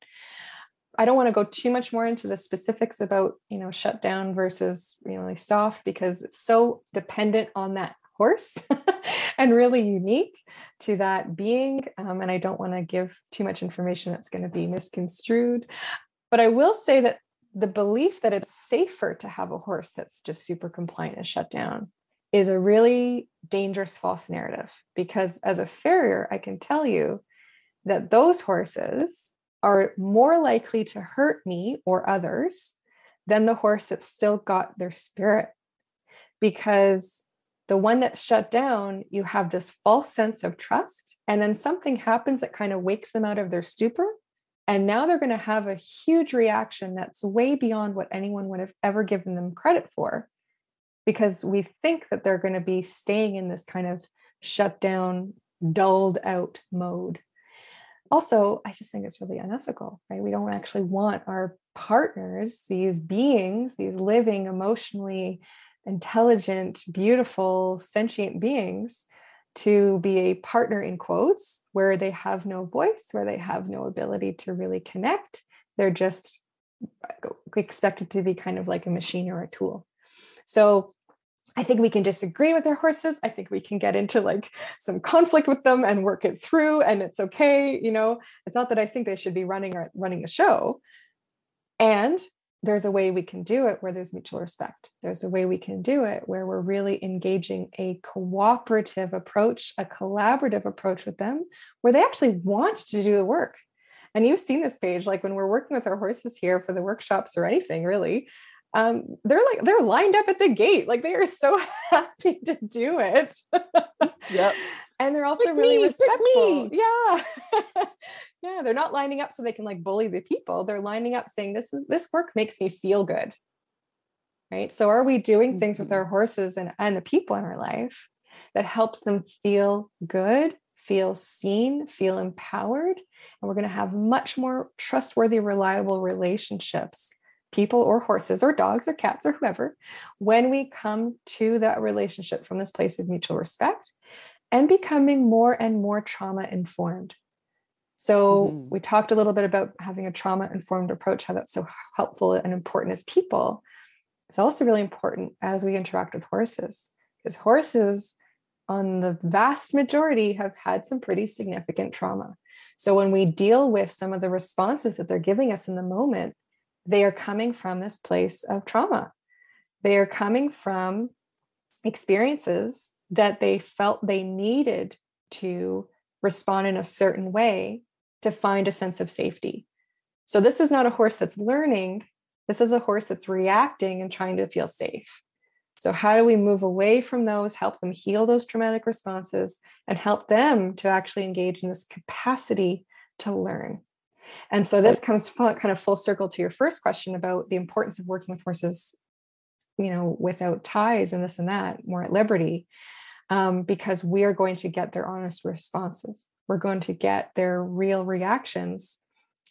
I don't want to go too much more into the specifics about, you know, shutdown versus, really soft because it's so dependent on that horse <laughs> and really unique to that being. Um, and I don't want to give too much information that's going to be misconstrued. But I will say that the belief that it's safer to have a horse that's just super compliant and shut down is a really dangerous false narrative because as a farrier, I can tell you that those horses are more likely to hurt me or others than the horse that's still got their spirit. Because the one that's shut down, you have this false sense of trust. And then something happens that kind of wakes them out of their stupor. And now they're going to have a huge reaction that's way beyond what anyone would have ever given them credit for. Because we think that they're going to be staying in this kind of shut down, dulled out mode also i just think it's really unethical right? We don't actually want our partners these beings these living emotionally intelligent beautiful sentient beings to be a partner in quotes where they have no voice where they have no ability to really connect. They're just uh, expected to be kind of like a machine or a tool. So I think we can disagree with our horses. I think we can get into like some conflict with them and work it through, and it's okay. You know, it's not that I think they should be running or running a show. And there's a way we can do it where there's mutual respect. There's a way we can do it where we're really engaging a cooperative approach, a collaborative approach with them, where they actually want to do the work. And you've seen this page, like when we're working with our horses here for the workshops or anything, really, um, they're like they're lined up at the gate like they are so <laughs> happy to do it. Yep. <laughs> And they're also pick really me, respectful. yeah. <laughs> Yeah they're not lining up so they can like bully the people. They're lining up saying this is this work makes me feel good. Right? So are we doing things with our mm-hmm. horses and and the people in our life that helps them feel good feel seen feel empowered? And we're going to have much more trustworthy reliable relationships people or horses or dogs or cats or whoever, when we come to that relationship from this place of mutual respect and becoming more and more trauma informed. So, mm-hmm. we talked a little bit about having a trauma informed approach, how that's so helpful and important as people. It's also really important as we interact with horses because horses on the vast majority, have had some pretty significant trauma. So when we deal with some of the responses that they're giving us in the moment, they are coming from this place of trauma. They are coming from experiences that they felt they needed to respond in a certain way to find a sense of safety. So, this is not a horse that's learning. This is a horse that's reacting and trying to feel safe. So, how do we move away from those, help them heal those traumatic responses, and help them to actually engage in this capacity to learn? And so, this comes kind of full circle to your first question about the importance of working with horses, you know, without ties and this and that, more at liberty um, because we are going to get their honest responses. We're going to get their real reactions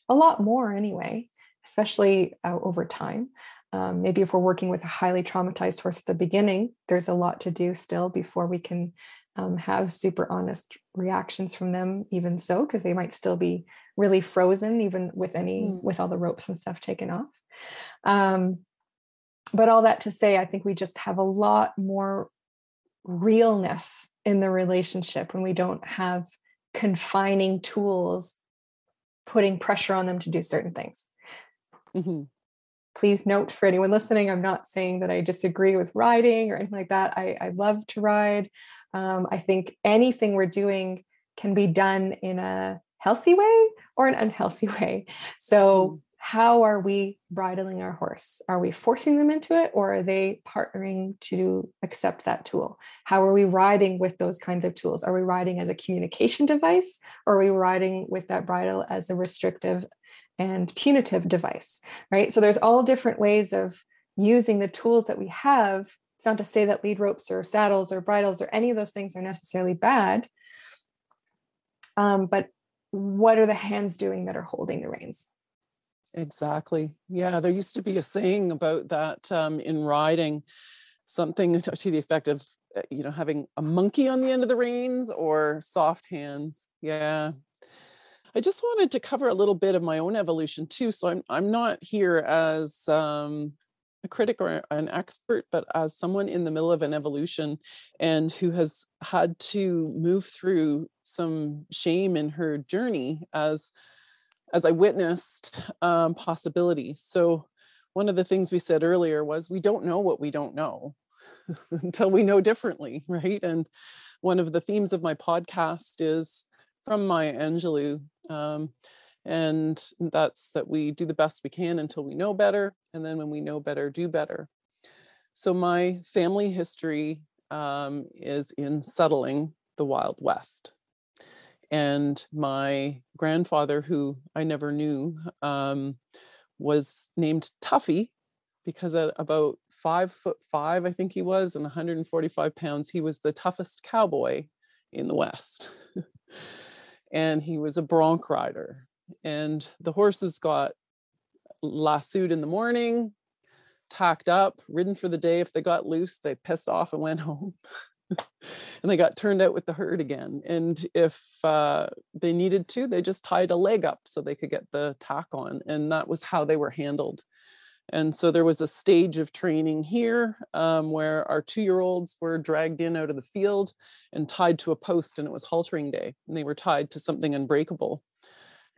a lot more anyway, especially uh, over time. Um, maybe if we're working with a highly traumatized horse at the beginning, there's a lot to do still before we can um, have super honest reactions from them, even so, because they might still be really frozen, even with any mm. with all the ropes and stuff taken off. Um, but all that to say, I think we just have a lot more realness in the relationship when we don't have confining tools putting pressure on them to do certain things. Mm-hmm. Please note for anyone listening, I'm not saying that I disagree with riding or anything like that. I, I love to ride. Um, I think anything we're doing can be done in a healthy way or an unhealthy <laughs> way. So, mm how are we bridling our horse? Are we forcing them into it or are they partnering to accept that tool? How are we riding with those kinds of tools? Are we riding as a communication device or are we riding with that bridle as a restrictive and punitive device? Right. So there's all different ways of using the tools that we have. It's not to say that lead ropes or saddles or bridles or any of those things are necessarily bad. Um, but what are the hands doing that are holding the reins? Exactly. Yeah, there used to be a saying about that um, in riding, something to, the effect of, uh, you know, having a monkey on the end of the reins or soft hands. Yeah. I just wanted to cover a little bit of my own evolution too. So I'm I'm not here as um, a critic or an expert, but as someone in the middle of an evolution and who has had to move through some shame in her journey as as I witnessed um, possibility. So, one of the things we said earlier was we don't know what we don't know <laughs> until we know differently, right? And one of the themes of my podcast is from Maya Angelou. Um, and that's that we do the best we can until we know better. And then when we know better, do better. So, my family history um, is in settling the Wild West and my grandfather, who I never knew, um, was named Tuffy because at about five foot five, I think he was, and 145 pounds, he was the toughest cowboy in the West. <laughs> and he was a bronc rider. And the horses got lassoed in the morning, tacked up, ridden for the day. If they got loose, they pissed off and went <laughs> home. and they got turned out with the herd again. And if uh, they needed to, they just tied a leg up so they could get the tack on. And that was how they were handled. And so there was a stage of training here um, where our two year olds were dragged in out of the field and tied to a post, and it was haltering day, and they were tied to something unbreakable.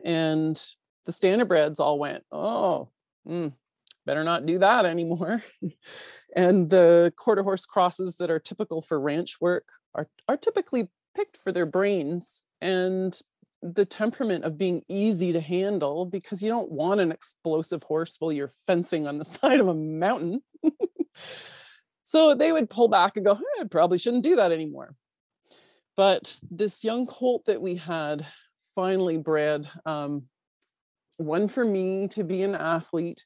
And the standardbreds all went, Oh, mm, better not do that anymore. <laughs> and the quarter horse crosses that are typical for ranch work are, are typically picked for their brains and the temperament of being easy to handle because you don't want an explosive horse while you're fencing on the <laughs> side of a mountain. <laughs> so they would pull back and go, hey, I probably shouldn't do that anymore. But this young colt that we had finally bred, um, one for me to be an athlete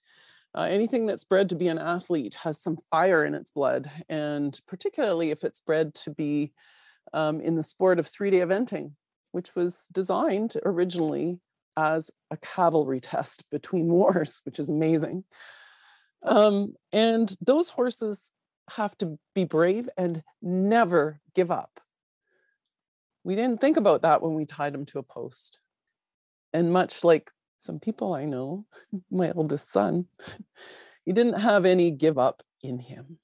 uh, anything that's bred to be an athlete has some fire in its blood, and particularly if it's bred to be um, in the sport of three day eventing, which was designed originally as a cavalry test between <laughs> wars, which is amazing. Um, and those horses have to be brave and never give up. We didn't think about that when we tied them to a post. And much like some people I know, <laughs> my eldest son, <laughs> he didn't have any give up in him.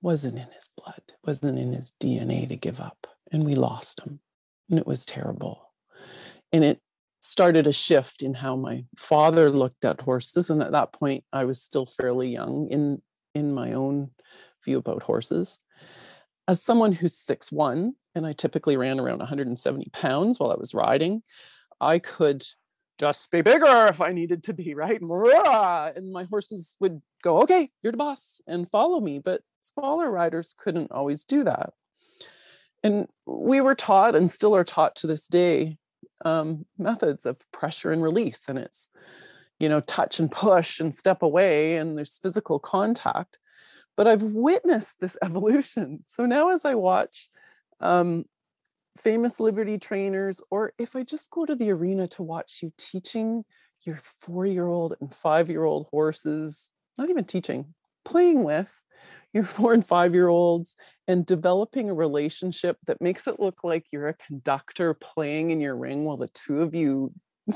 wasn't in his blood, wasn't in his DNA to give up. And we lost him. And it was terrible. And it started a shift in how my father looked at horses. And at that point, I was still fairly young in, in my own view about horses. As someone who's six one, and I typically ran around 170 pounds while I was riding, I could just be bigger if I needed to be, right? And my horses would go, okay, you're the boss, and follow me. But smaller riders couldn't always do that. And we were taught and still are taught to this day um, methods of pressure and release. And it's, you know, touch and push and step away, and there's physical contact. But I've witnessed this <laughs> evolution. So now as I watch um, famous Liberty trainers, or if I just go to the arena to watch you teaching your four year old and five year old horses, not even teaching, playing with your <laughs> four and five year olds and developing a relationship that makes it look like you're a conductor playing in your ring while the two of you <laughs>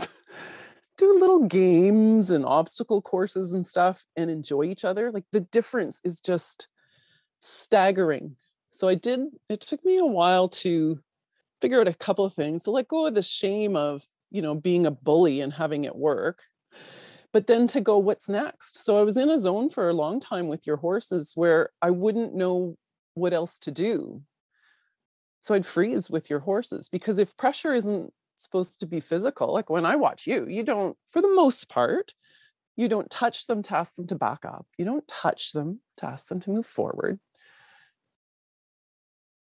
do little games and obstacle courses and stuff and enjoy each other. Like the difference is just staggering. So I did, it took me a while to figure out a couple of things. So let go of the shame of, you know, being a bully and having it work. But then to go, what's next? So I was in a zone for a long time with your horses where I wouldn't know what else to do. So I'd freeze with your horses because if pressure isn't supposed to be physical, like when I watch you, you don't, for the most part, you don't touch them to ask them to back up. You don't touch them to ask them to move forward.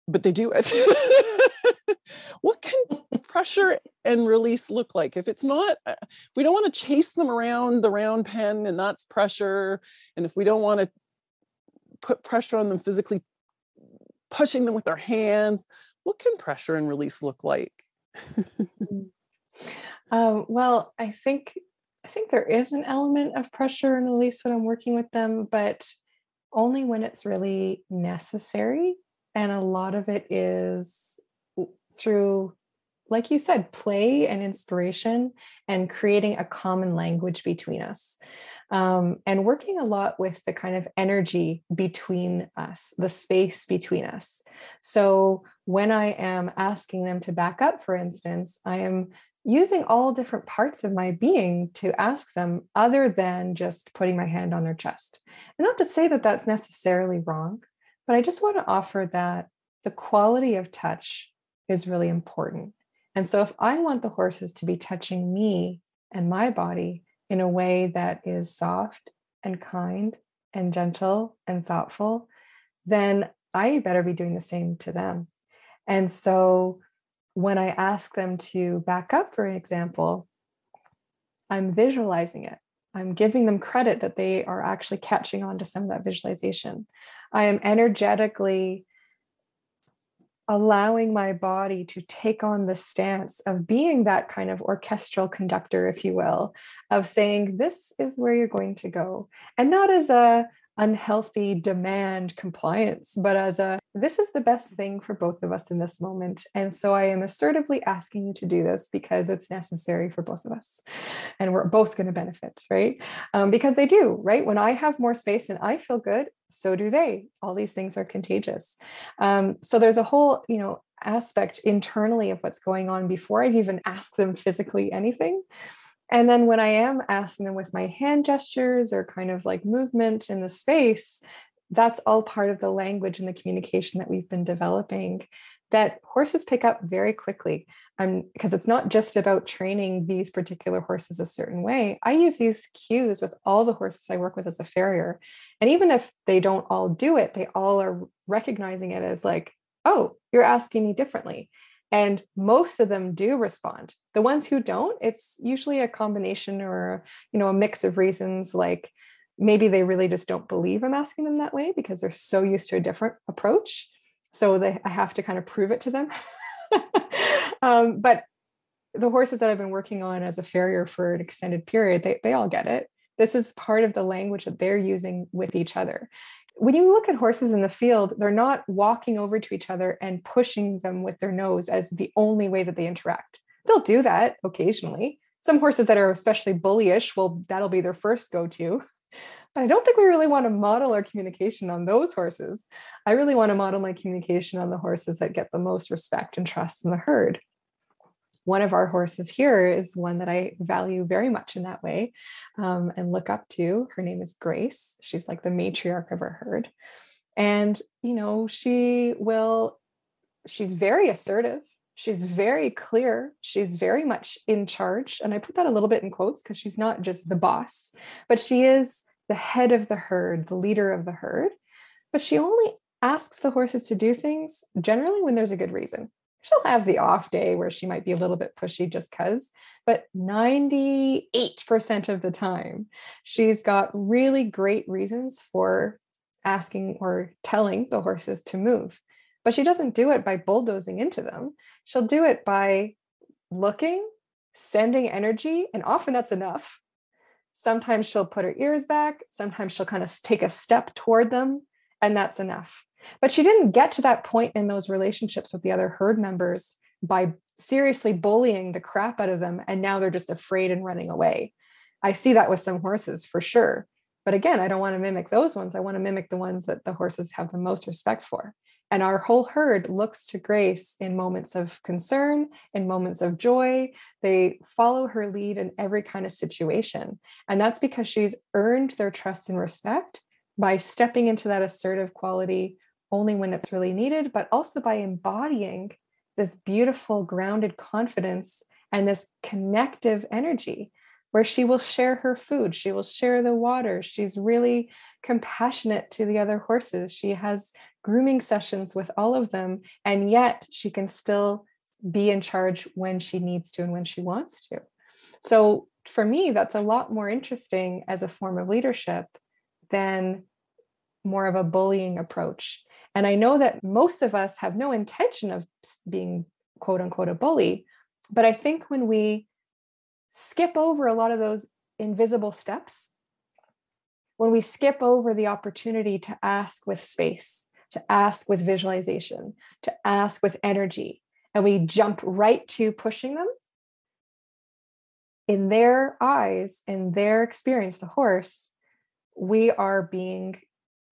But they do it. <laughs> what can pressure and release look like if it's not uh, we don't want to chase them around the round pen and that's pressure and if we don't want to put pressure on them physically pushing them with our hands what can pressure and release look like. <laughs> um, well i think i think there is an element of pressure and release when i'm working with them but only when it's really necessary. And a lot of it is through like you said play and inspiration and creating a common language between us um, and working a lot with the kind of energy between us the space between us so when i am asking them to back up for instance i am using all different parts of my being to ask them other than just putting my hand on their chest and not to say that that's necessarily wrong but i just want to offer that the quality of touch is really important. And so, if I want the horses to be touching me and my body in a way that is soft and kind and gentle and thoughtful, then I better be doing the same to them. And so, when I ask them to back up, for an example, I'm visualizing it. I'm giving them credit that they are actually catching on to some of that visualization. I am energetically allowing my body to take on the stance of being that kind of orchestral conductor if you will of saying this is where you're going to go and not as a unhealthy demand compliance, but as a this is the best thing for both of us in this moment. And so I am assertively asking you to do this because it's necessary for both of us. And we're both going to benefit, right? Um, because they do, right? When I have more space and I feel good, so do they. All these things are contagious. Um, so there's a whole, you know, aspect internally of what's going on before I've even asked them physically anything. And then when I am asking them with my hand gestures or kind of like movement in the space, that's all part of the language and the communication that we've been developing that horses pick up very quickly. Um, because it's not just about training these particular horses a certain way. I use these cues with all the horses I work with as a farrier. And even if they don't all do it, they all are recognizing it as like, oh, you're asking me differently and most of them do respond. The ones who don't it's usually a combination or you know a mix of reasons like maybe they really just don't believe i'm asking them that way because they're so used to a different approach. So they i have to kind of prove it to them. <laughs> Um, but the horses that i've been working on as a farrier for an extended period they, they all get it. This is part of the language that they're using with each other when you look at horses in the field, they're not walking over to each other and pushing them with their nose as the only way that they interact. They'll do that occasionally. Some horses that are especially bullyish will that'll be their first go-to. but I don't think we really want to model our communication on those horses. I really want to model my communication on the horses that get the most respect and trust in the herd. One of our horses here is one that I value very much in that way um, and look up to. Her name is Grace. She's like the matriarch of her herd. And, you know, she will, she's very assertive. She's very clear. She's very much in charge. And I put that a little bit in quotes because she's not just the boss, but she is the head of the herd, the leader of the herd, but she only asks the horses to do things generally when there's a good reason. She'll have the off day where she might be a little bit pushy just because, but 98% of the time, she's got really great reasons for asking or telling the horses to move. But she doesn't do it by bulldozing into them. She'll do it by looking, sending energy, and often that's enough Sometimes she'll put her ears back. Sometimes she'll kind of take a step toward them, and that's enough. But she didn't get to that point in those relationships with the other herd members by seriously bullying the crap out of them. And now they're just afraid and running away. I see that with some horses for sure. But again, I don't want to mimic those ones. I want to mimic the ones that the horses have the most respect for. And our whole herd looks to Grace in moments of concern, in moments of joy. They follow her lead in every kind of situation. And that's because she's earned their trust and respect by stepping into that assertive quality only when it's really needed, but also by embodying this beautiful, grounded confidence and this connective energy where she will share her food, she will share the water. She's really compassionate to the other horses. She has grooming sessions with all of them, and yet she can still be in charge when she needs to and when she wants to. So, for me, that's a lot more interesting as a form of leadership than more of a bullying approach. And I know that most of us have no intention of being quote unquote a bully. But I think when we skip over a lot of those invisible steps when we skip over the opportunity to ask with space, to ask with visualization, to ask with energy, and we jump right to pushing them, in their eyes, in their experience, the horse, we are being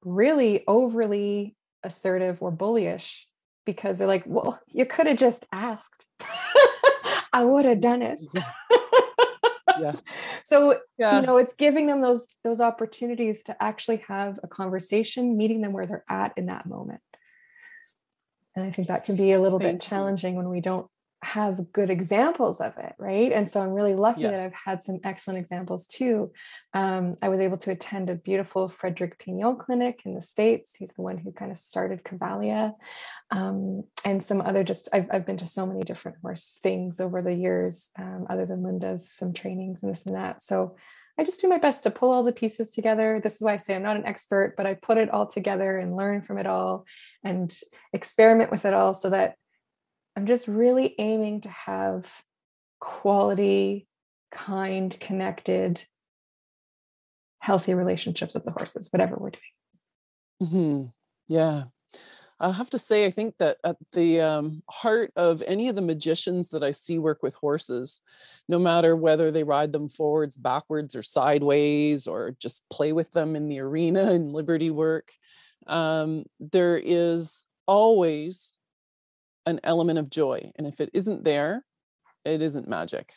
really overly assertive or bullyish because they're like, well, you could have just asked. <laughs> I would have done it yeah. <laughs> so yeah. you know it's giving them those those opportunities to actually have a conversation meeting them where they're at in that moment and i think that can be a little Thank bit challenging you. when we don't have good examples of it, right? And so I'm really lucky yes. that I've had some excellent examples too. Um, I was able to attend a beautiful Frederick Pignon clinic in the States. He's the one who kind of started Cavalia. Um, and some other just, I've, I've been to so many different horse things over the years, um, other than Linda's, some trainings and this and that. So I just do my best to pull all the pieces together. This is why I say I'm not an expert, but I put it all together and learn from it all and experiment with it all so that I'm just really aiming to have quality, kind, connected, healthy relationships with the horses, whatever we're doing. Mm-hmm. Yeah. I'll have to say, I think that at the um, heart of any of the magicians that I see work with horses, no matter whether they ride them forwards, backwards, or sideways, or just play with them in the arena and liberty work, um, there is always an element of joy. And if it isn't there, it isn't magic.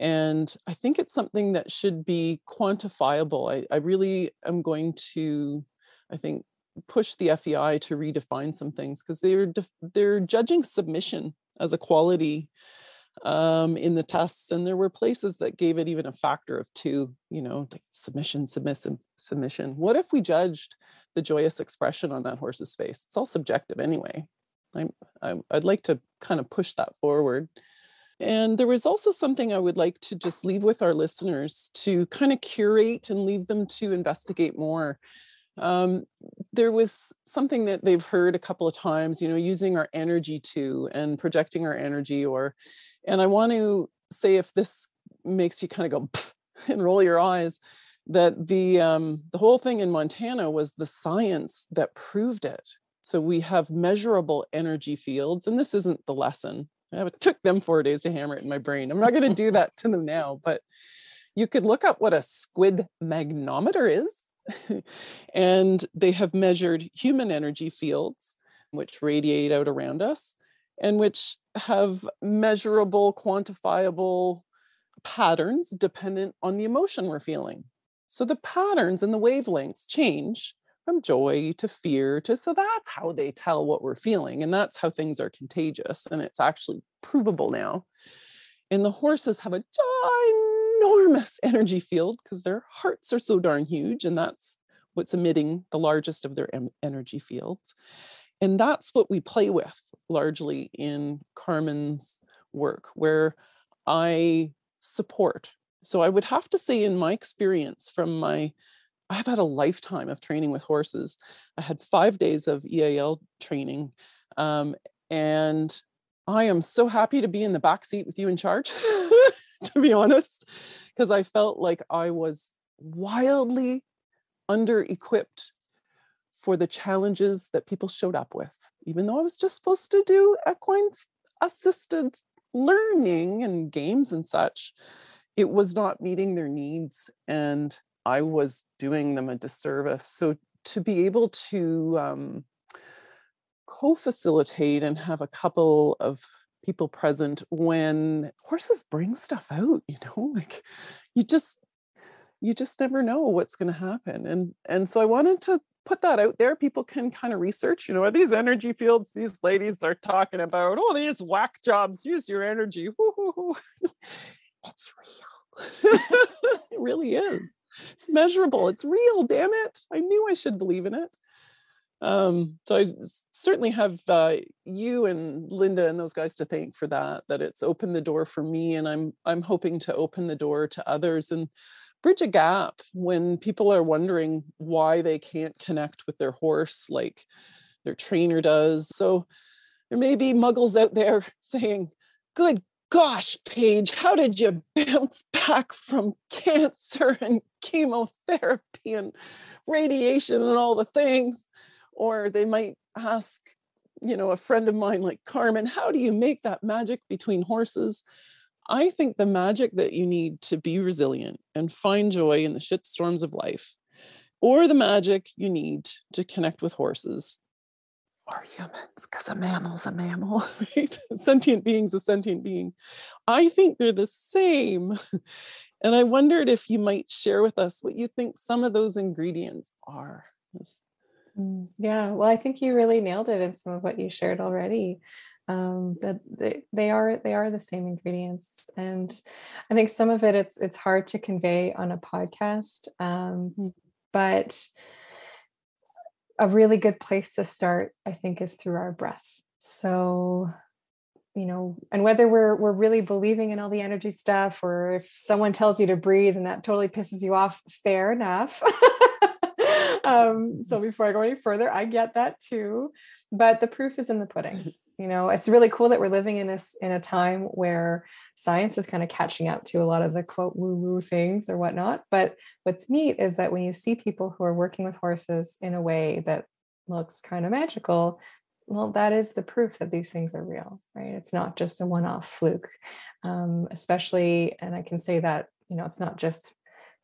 And I think it's something that should be quantifiable. I, I really am going to, I think, push the FEI to redefine some things because they're they're judging submission as a quality um, in the tests, and there were places that gave it even a factor of two. You know, like submission, submissive, submission. What if we judged the joyous expression on that horse's face? It's all subjective anyway. I, I, I'd like to kind of push that forward. And there was also something I would like to just leave with our listeners to kind of curate and leave them to investigate more. Um, there was something that they've heard a couple of times, you know, using our energy to and projecting our energy, or, and I want to say if this makes you kind of go <laughs> and roll your eyes, that the um, the whole thing in Montana was the science that proved it. So we have measurable energy fields, and this isn't the lesson. It took them four days to hammer it in my brain. I'm not going to do that to them now, but you could look up what a squid magnetometer is. <laughs> and they have measured human energy fields, which radiate out around us and which have measurable, quantifiable patterns dependent on the emotion we're feeling. So the patterns and the wavelengths change from joy to fear to so that's how they tell what we're feeling and that's how things are contagious and it's actually provable now. And the horses have a enormous energy field because their hearts are so darn huge and that's what's emitting the largest of their em- energy fields. And that's what we play with largely in carmen's work where i support so i would have to say in my experience from my I've had a lifetime of training with horses. I had five days of EAL training. Um, and I am so happy to be in the back seat with you in charge, <laughs> to be honest, because I felt like I was wildly under equipped for the challenges that people showed up with, even though I was just supposed to do equine assisted learning and games and such. It was not meeting their needs. And I was doing them a disservice. So to be able to um, co-facilitate and have a couple of people present when horses bring stuff out, you know, <laughs> like you just you just never know what's going to happen. And and so I wanted to put that out there. People can kind of research, you know, are these energy fields these ladies are talking about? Oh, these whack jobs, use your energy. <laughs> <laughs> it's real. it really is it's measurable. It's real damn it. I knew i should believe in it. Um, so i certainly have uh, you and linda and those guys to thank for that that it's opened the door for me and i'm i'm hoping to open the door to others and bridge a gap when people are wondering why they can't connect with their horse like their trainer does. So there may be muggles out there <laughs> saying good gosh, Paige, how did you <laughs> bounce back from cancer and chemotherapy and radiation and all the things? Or they might ask, you know, a friend of mine like Carmen, how do you make that magic between horses? I think the magic that you need to be resilient and find joy in the shit storms of life, or the magic you need to connect with horses, or humans because a mammal's a mammal, <laughs> right? Sentient being's a sentient being. I think they're the same. <laughs> And I wondered if you might share with us what you think some of those ingredients are. Mm, yeah, well, I think you really nailed it in some of what you shared already. Um, that they, they are they are the same ingredients, and I think some of it it's it's hard to convey on a podcast, um, mm. but a really good place to start, I think, is through our breath. So, you know, and whether we're we're really believing in all the energy stuff, or if someone tells you to breathe and that totally pisses you off, fair enough. <laughs> um, so before I go any further, I get that too. But the proof is in the pudding <laughs> you know it's really cool that we're living in this in a time where science is kind of catching up to a lot of the quote woo woo things or whatnot but what's neat is that when you see people who are working with horses in a way that looks kind of magical well that is the proof that these things are real right it's not just a one-off fluke um, especially and i can say that you know it's not just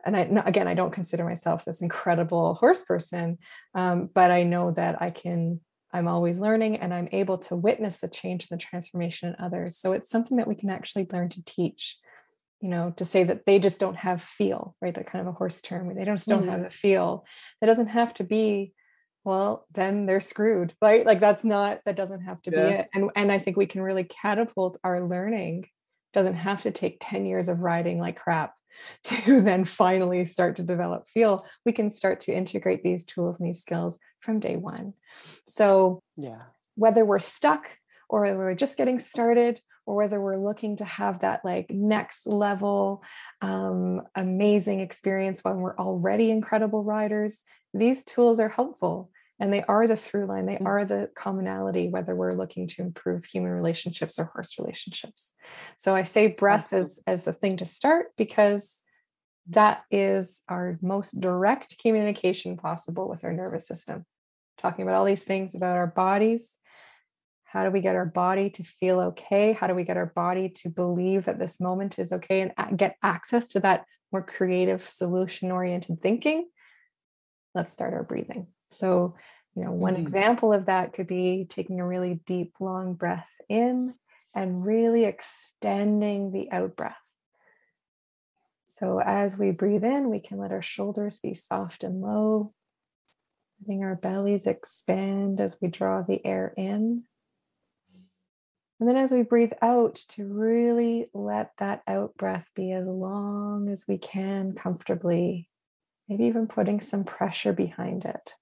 and I again I don't consider myself this incredible horse person, um, but I know that I can I'm always learning and I'm able to witness the change and the transformation in others. So it's something that we can actually learn to teach, you know, to say that they just don't have feel, right? That kind of a horse term, they just don't mm-hmm. have a feel. That doesn't have to be, well, then they're screwed, right? Like that's not, that doesn't have to yeah. be it. And, and I think we can really catapult our learning. Doesn't have to take 10 years of riding like crap <laughs> to then finally start to develop feel, we can start to integrate these tools and these skills from day one. So, yeah, whether we're stuck or we're just getting started or whether we're looking to have that like next level um, amazing experience when we're already incredible riders these tools are helpful and they are the through line they mm. are the commonality whether we're looking to improve human relationships or horse relationships. So i say breath as as the thing to start because that is our most direct communication possible with our nervous system. Talking about all these things about our bodies. How do we get our body to feel okay? How do we get our body to believe that this moment is okay and get access to that more creative, solution oriented thinking, let's start our breathing. So, you know, one mm-hmm. example of that could be taking a really deep, long breath in and really extending the out breath. So, as we breathe in, we can let our shoulders be soft and low, letting our bellies expand as we draw the air in. And then as we breathe out, to really let that out breath be as long as we can comfortably, maybe even putting some pressure behind it.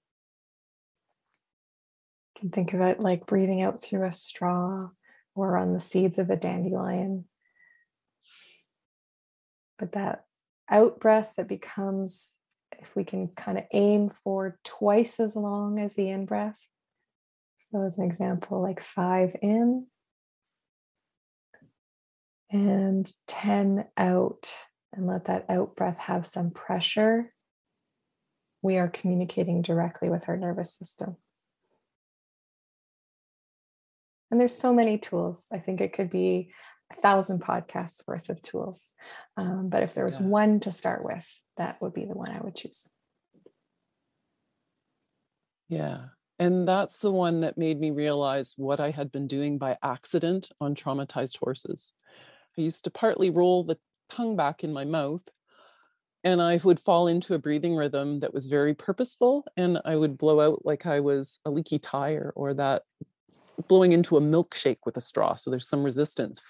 Can think of it like breathing out through a straw or on the seeds of a dandelion. But that out breath that becomes, if we can kind of aim for twice as long as the in breath. So, as an example, like five in and 10 out and let that out breath have some pressure, we are communicating directly with our nervous system. And there's so many tools. I think it could be a thousand podcasts worth of tools. Um, but if there was yeah. one to start with, that would be the one I would choose. Yeah. And that's the one that made me realize what I had been doing by accident on traumatized horses. I used to partly roll the tongue back in my mouth and I would fall into a breathing rhythm that was very purposeful and I would blow out like I was a leaky tire or that blowing into a milkshake with a straw. So there's some resistance.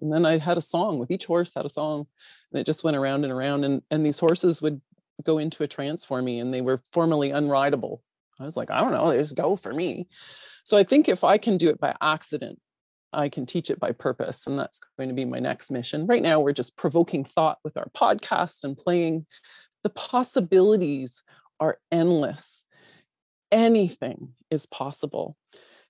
And then I had a song with each horse had a song and it just went around and around and, and these horses would go into a trance for me and they were formally unrideable. I was like, I don't know, just go for me. So I think if I can do it by accident, I can teach it by purpose. And that's going to be my next mission. Right now, we're just provoking thought with our podcast and playing. The possibilities are endless. Anything is possible.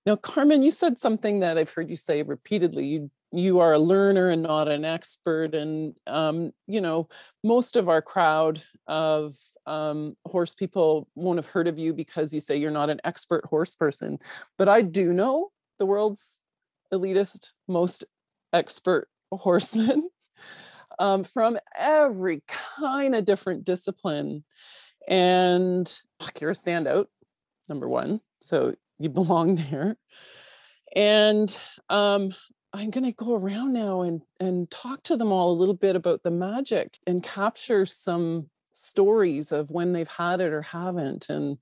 Now, Carmen, you said something that I've heard you say repeatedly. You you are a learner and not an expert, and um, you know most of our crowd of um, horse people won't have heard of you because you say you're not an expert horse person. But I do know the world's elitist, most expert horsemen <laughs> um, from every kind of different discipline. And you're a standout, number one. So you <laughs> belong there. And um, I'm going to go around now and, and talk to them all a little bit about the magic and capture some stories of when they've had it or haven't and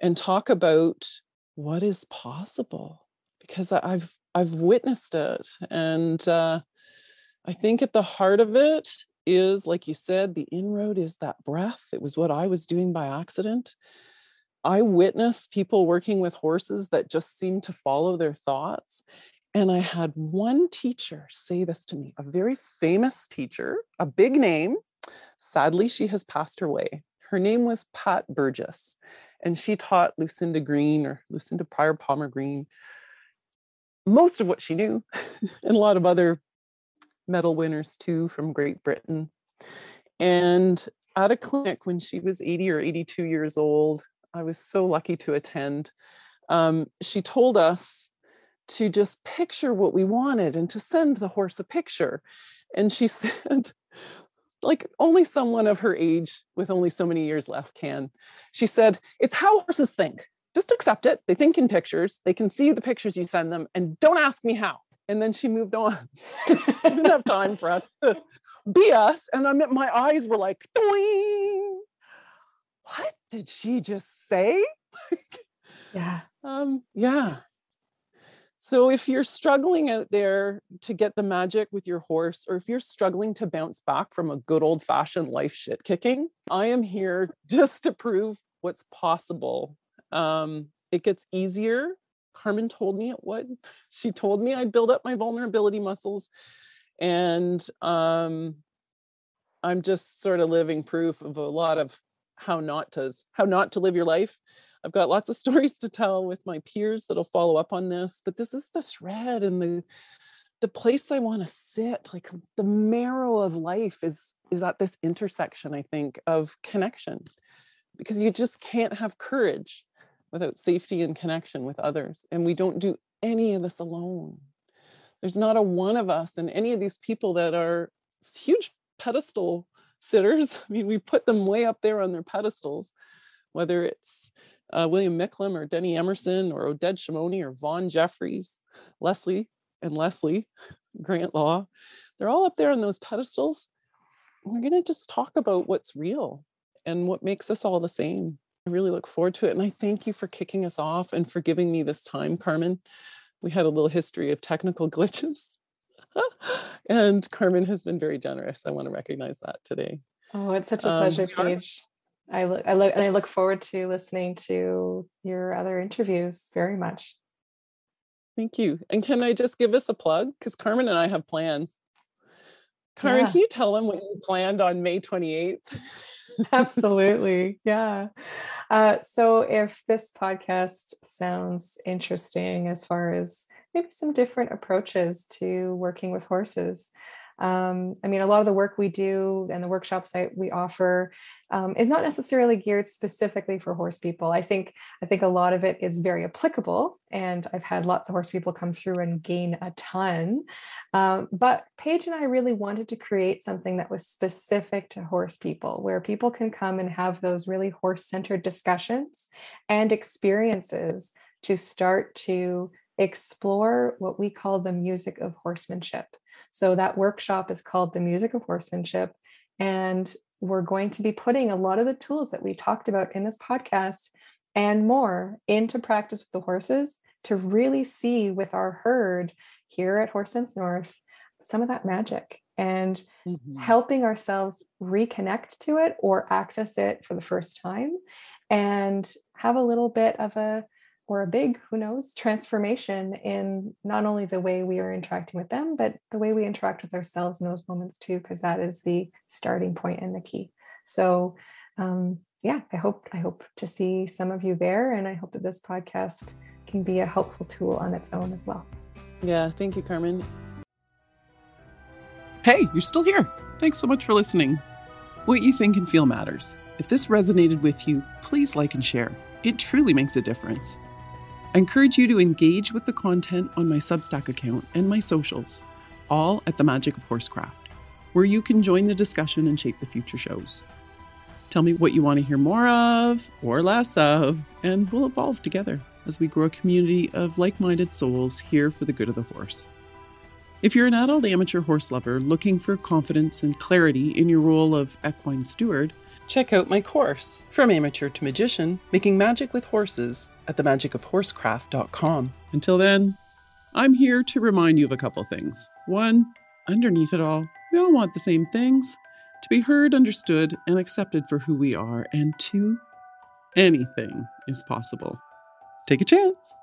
and talk about what is possible because I've I've witnessed it. And uh, I think at the heart of it is, like you said, the inroad is that breath. It was what I was doing by accident. I witnessed people working with horses that just seemed to follow their thoughts. And I had one teacher say this to me, a very famous teacher, a big name. Sadly, she has passed her way. Her name was Pat Burgess, and she taught Lucinda Green or Lucinda Prior Palmer Green most of what she knew, <laughs> and a lot of other medal winners too from Great Britain. And at a clinic when she was 80 or 82 years old, I was so lucky to attend. Um, she told us to just picture what we wanted and to send the horse a picture. And she <laughs> said, like only someone of her age with only so many years left can. She said, It's how horses think just accept it. They think in pictures, they can see the pictures you send them, and don't ask me how. And then she moved on. <laughs> I didn't have time for us to <laughs> be us. And I mean, my eyes were like, Doing. what did she just say? <laughs> yeah. Um, yeah. So if you're struggling out there to get the magic with your horse, or if you're struggling to bounce back from a good old fashioned life shit kicking, I am here <laughs> just to prove what's possible um, it gets easier. Carmen told me it would. <laughs> She told me I'd build up my vulnerability muscles. And um, I'm just sort of living proof of a lot of how not to how not to live your life. I've got lots of <laughs> stories to tell with my peers that'll follow up on this, but this is the thread and the the place I want to sit. Like the marrow of life is is at this intersection, I think, of connection. Because you just can't have courage without safety and connection with others. And we don't do any of this alone. There's not a one of us and any of these people that are huge pedestal sitters. <laughs> I mean, we put them way up there on their pedestals, whether it's uh, William Micklem or Denny Emerson or Oded Shimoni or Vaughn Jefferis, Leslie and Leslie <laughs> Grant Law. They're all up there on those pedestals. We're going to just talk about what's real and what makes us all the same. I really look forward to it. And I thank you for kicking us off and for giving me this time, Carmen. We had a little history of technical <laughs> glitches. <laughs> and Carmen has been very generous. I want to recognize that today. Oh, it's such a um, pleasure, um, Paige. I look, I look, and I look forward to listening to your other interviews very much. Thank you. And can I just give us a plug? Because Carmen and I have plans. Carmen, yeah. can you tell them what you planned on May 28th? <laughs> Absolutely. Yeah. Uh, so, if this podcast sounds interesting as far as maybe some different approaches to working with horses, um, I mean, a lot of the work we do and the workshops that we offer um, is not necessarily geared specifically for horse people. I think I think a lot of it is very applicable, and I've had lots of horse people come through and gain a ton. Um, but Paige and I really wanted to create something that was specific to horse people, where people can come and have those really horse-centered discussions and experiences to start to explore what we call the music of horsemanship. So that workshop is called The Music of Horsemanship. And we're going to be putting a lot of the tools that we talked about in this podcast and more into practice with the horses to really see with our herd here at Horse Sense North some of that magic and mm-hmm. helping ourselves reconnect to it or access it for the first time and have a little bit of a or a big, who knows, transformation in not only the way we are interacting with them, but the way we interact with ourselves in those moments too, because that is the starting point and the key. So um, yeah, I hope I hope to see some of you there, and I hope that this podcast can be a helpful tool on its own as well. Yeah, thank you, Carmen. Hey, you're still here. Thanks so much for listening. What you think and feel matters. If this resonated with you, please like and share. It truly makes a difference. I encourage you to engage with the content on my Substack account and my socials, all at the Magic of Horsecraft, where you can join the discussion and shape the future shows. Tell me what you want to hear more of or less of, and we'll evolve together as we grow a community of like minded souls here for the good of the horse. If you're an adult amateur horse lover looking for confidence and clarity in your role of equine steward, check out my course, From Amateur to Magician Making Magic with Horses at themagicofhorsecraft.com. Until then, I'm here to remind you of a couple things. One, underneath it all, we all want the same things to be heard, understood, and accepted for who we are. And two, anything is possible. Take a chance.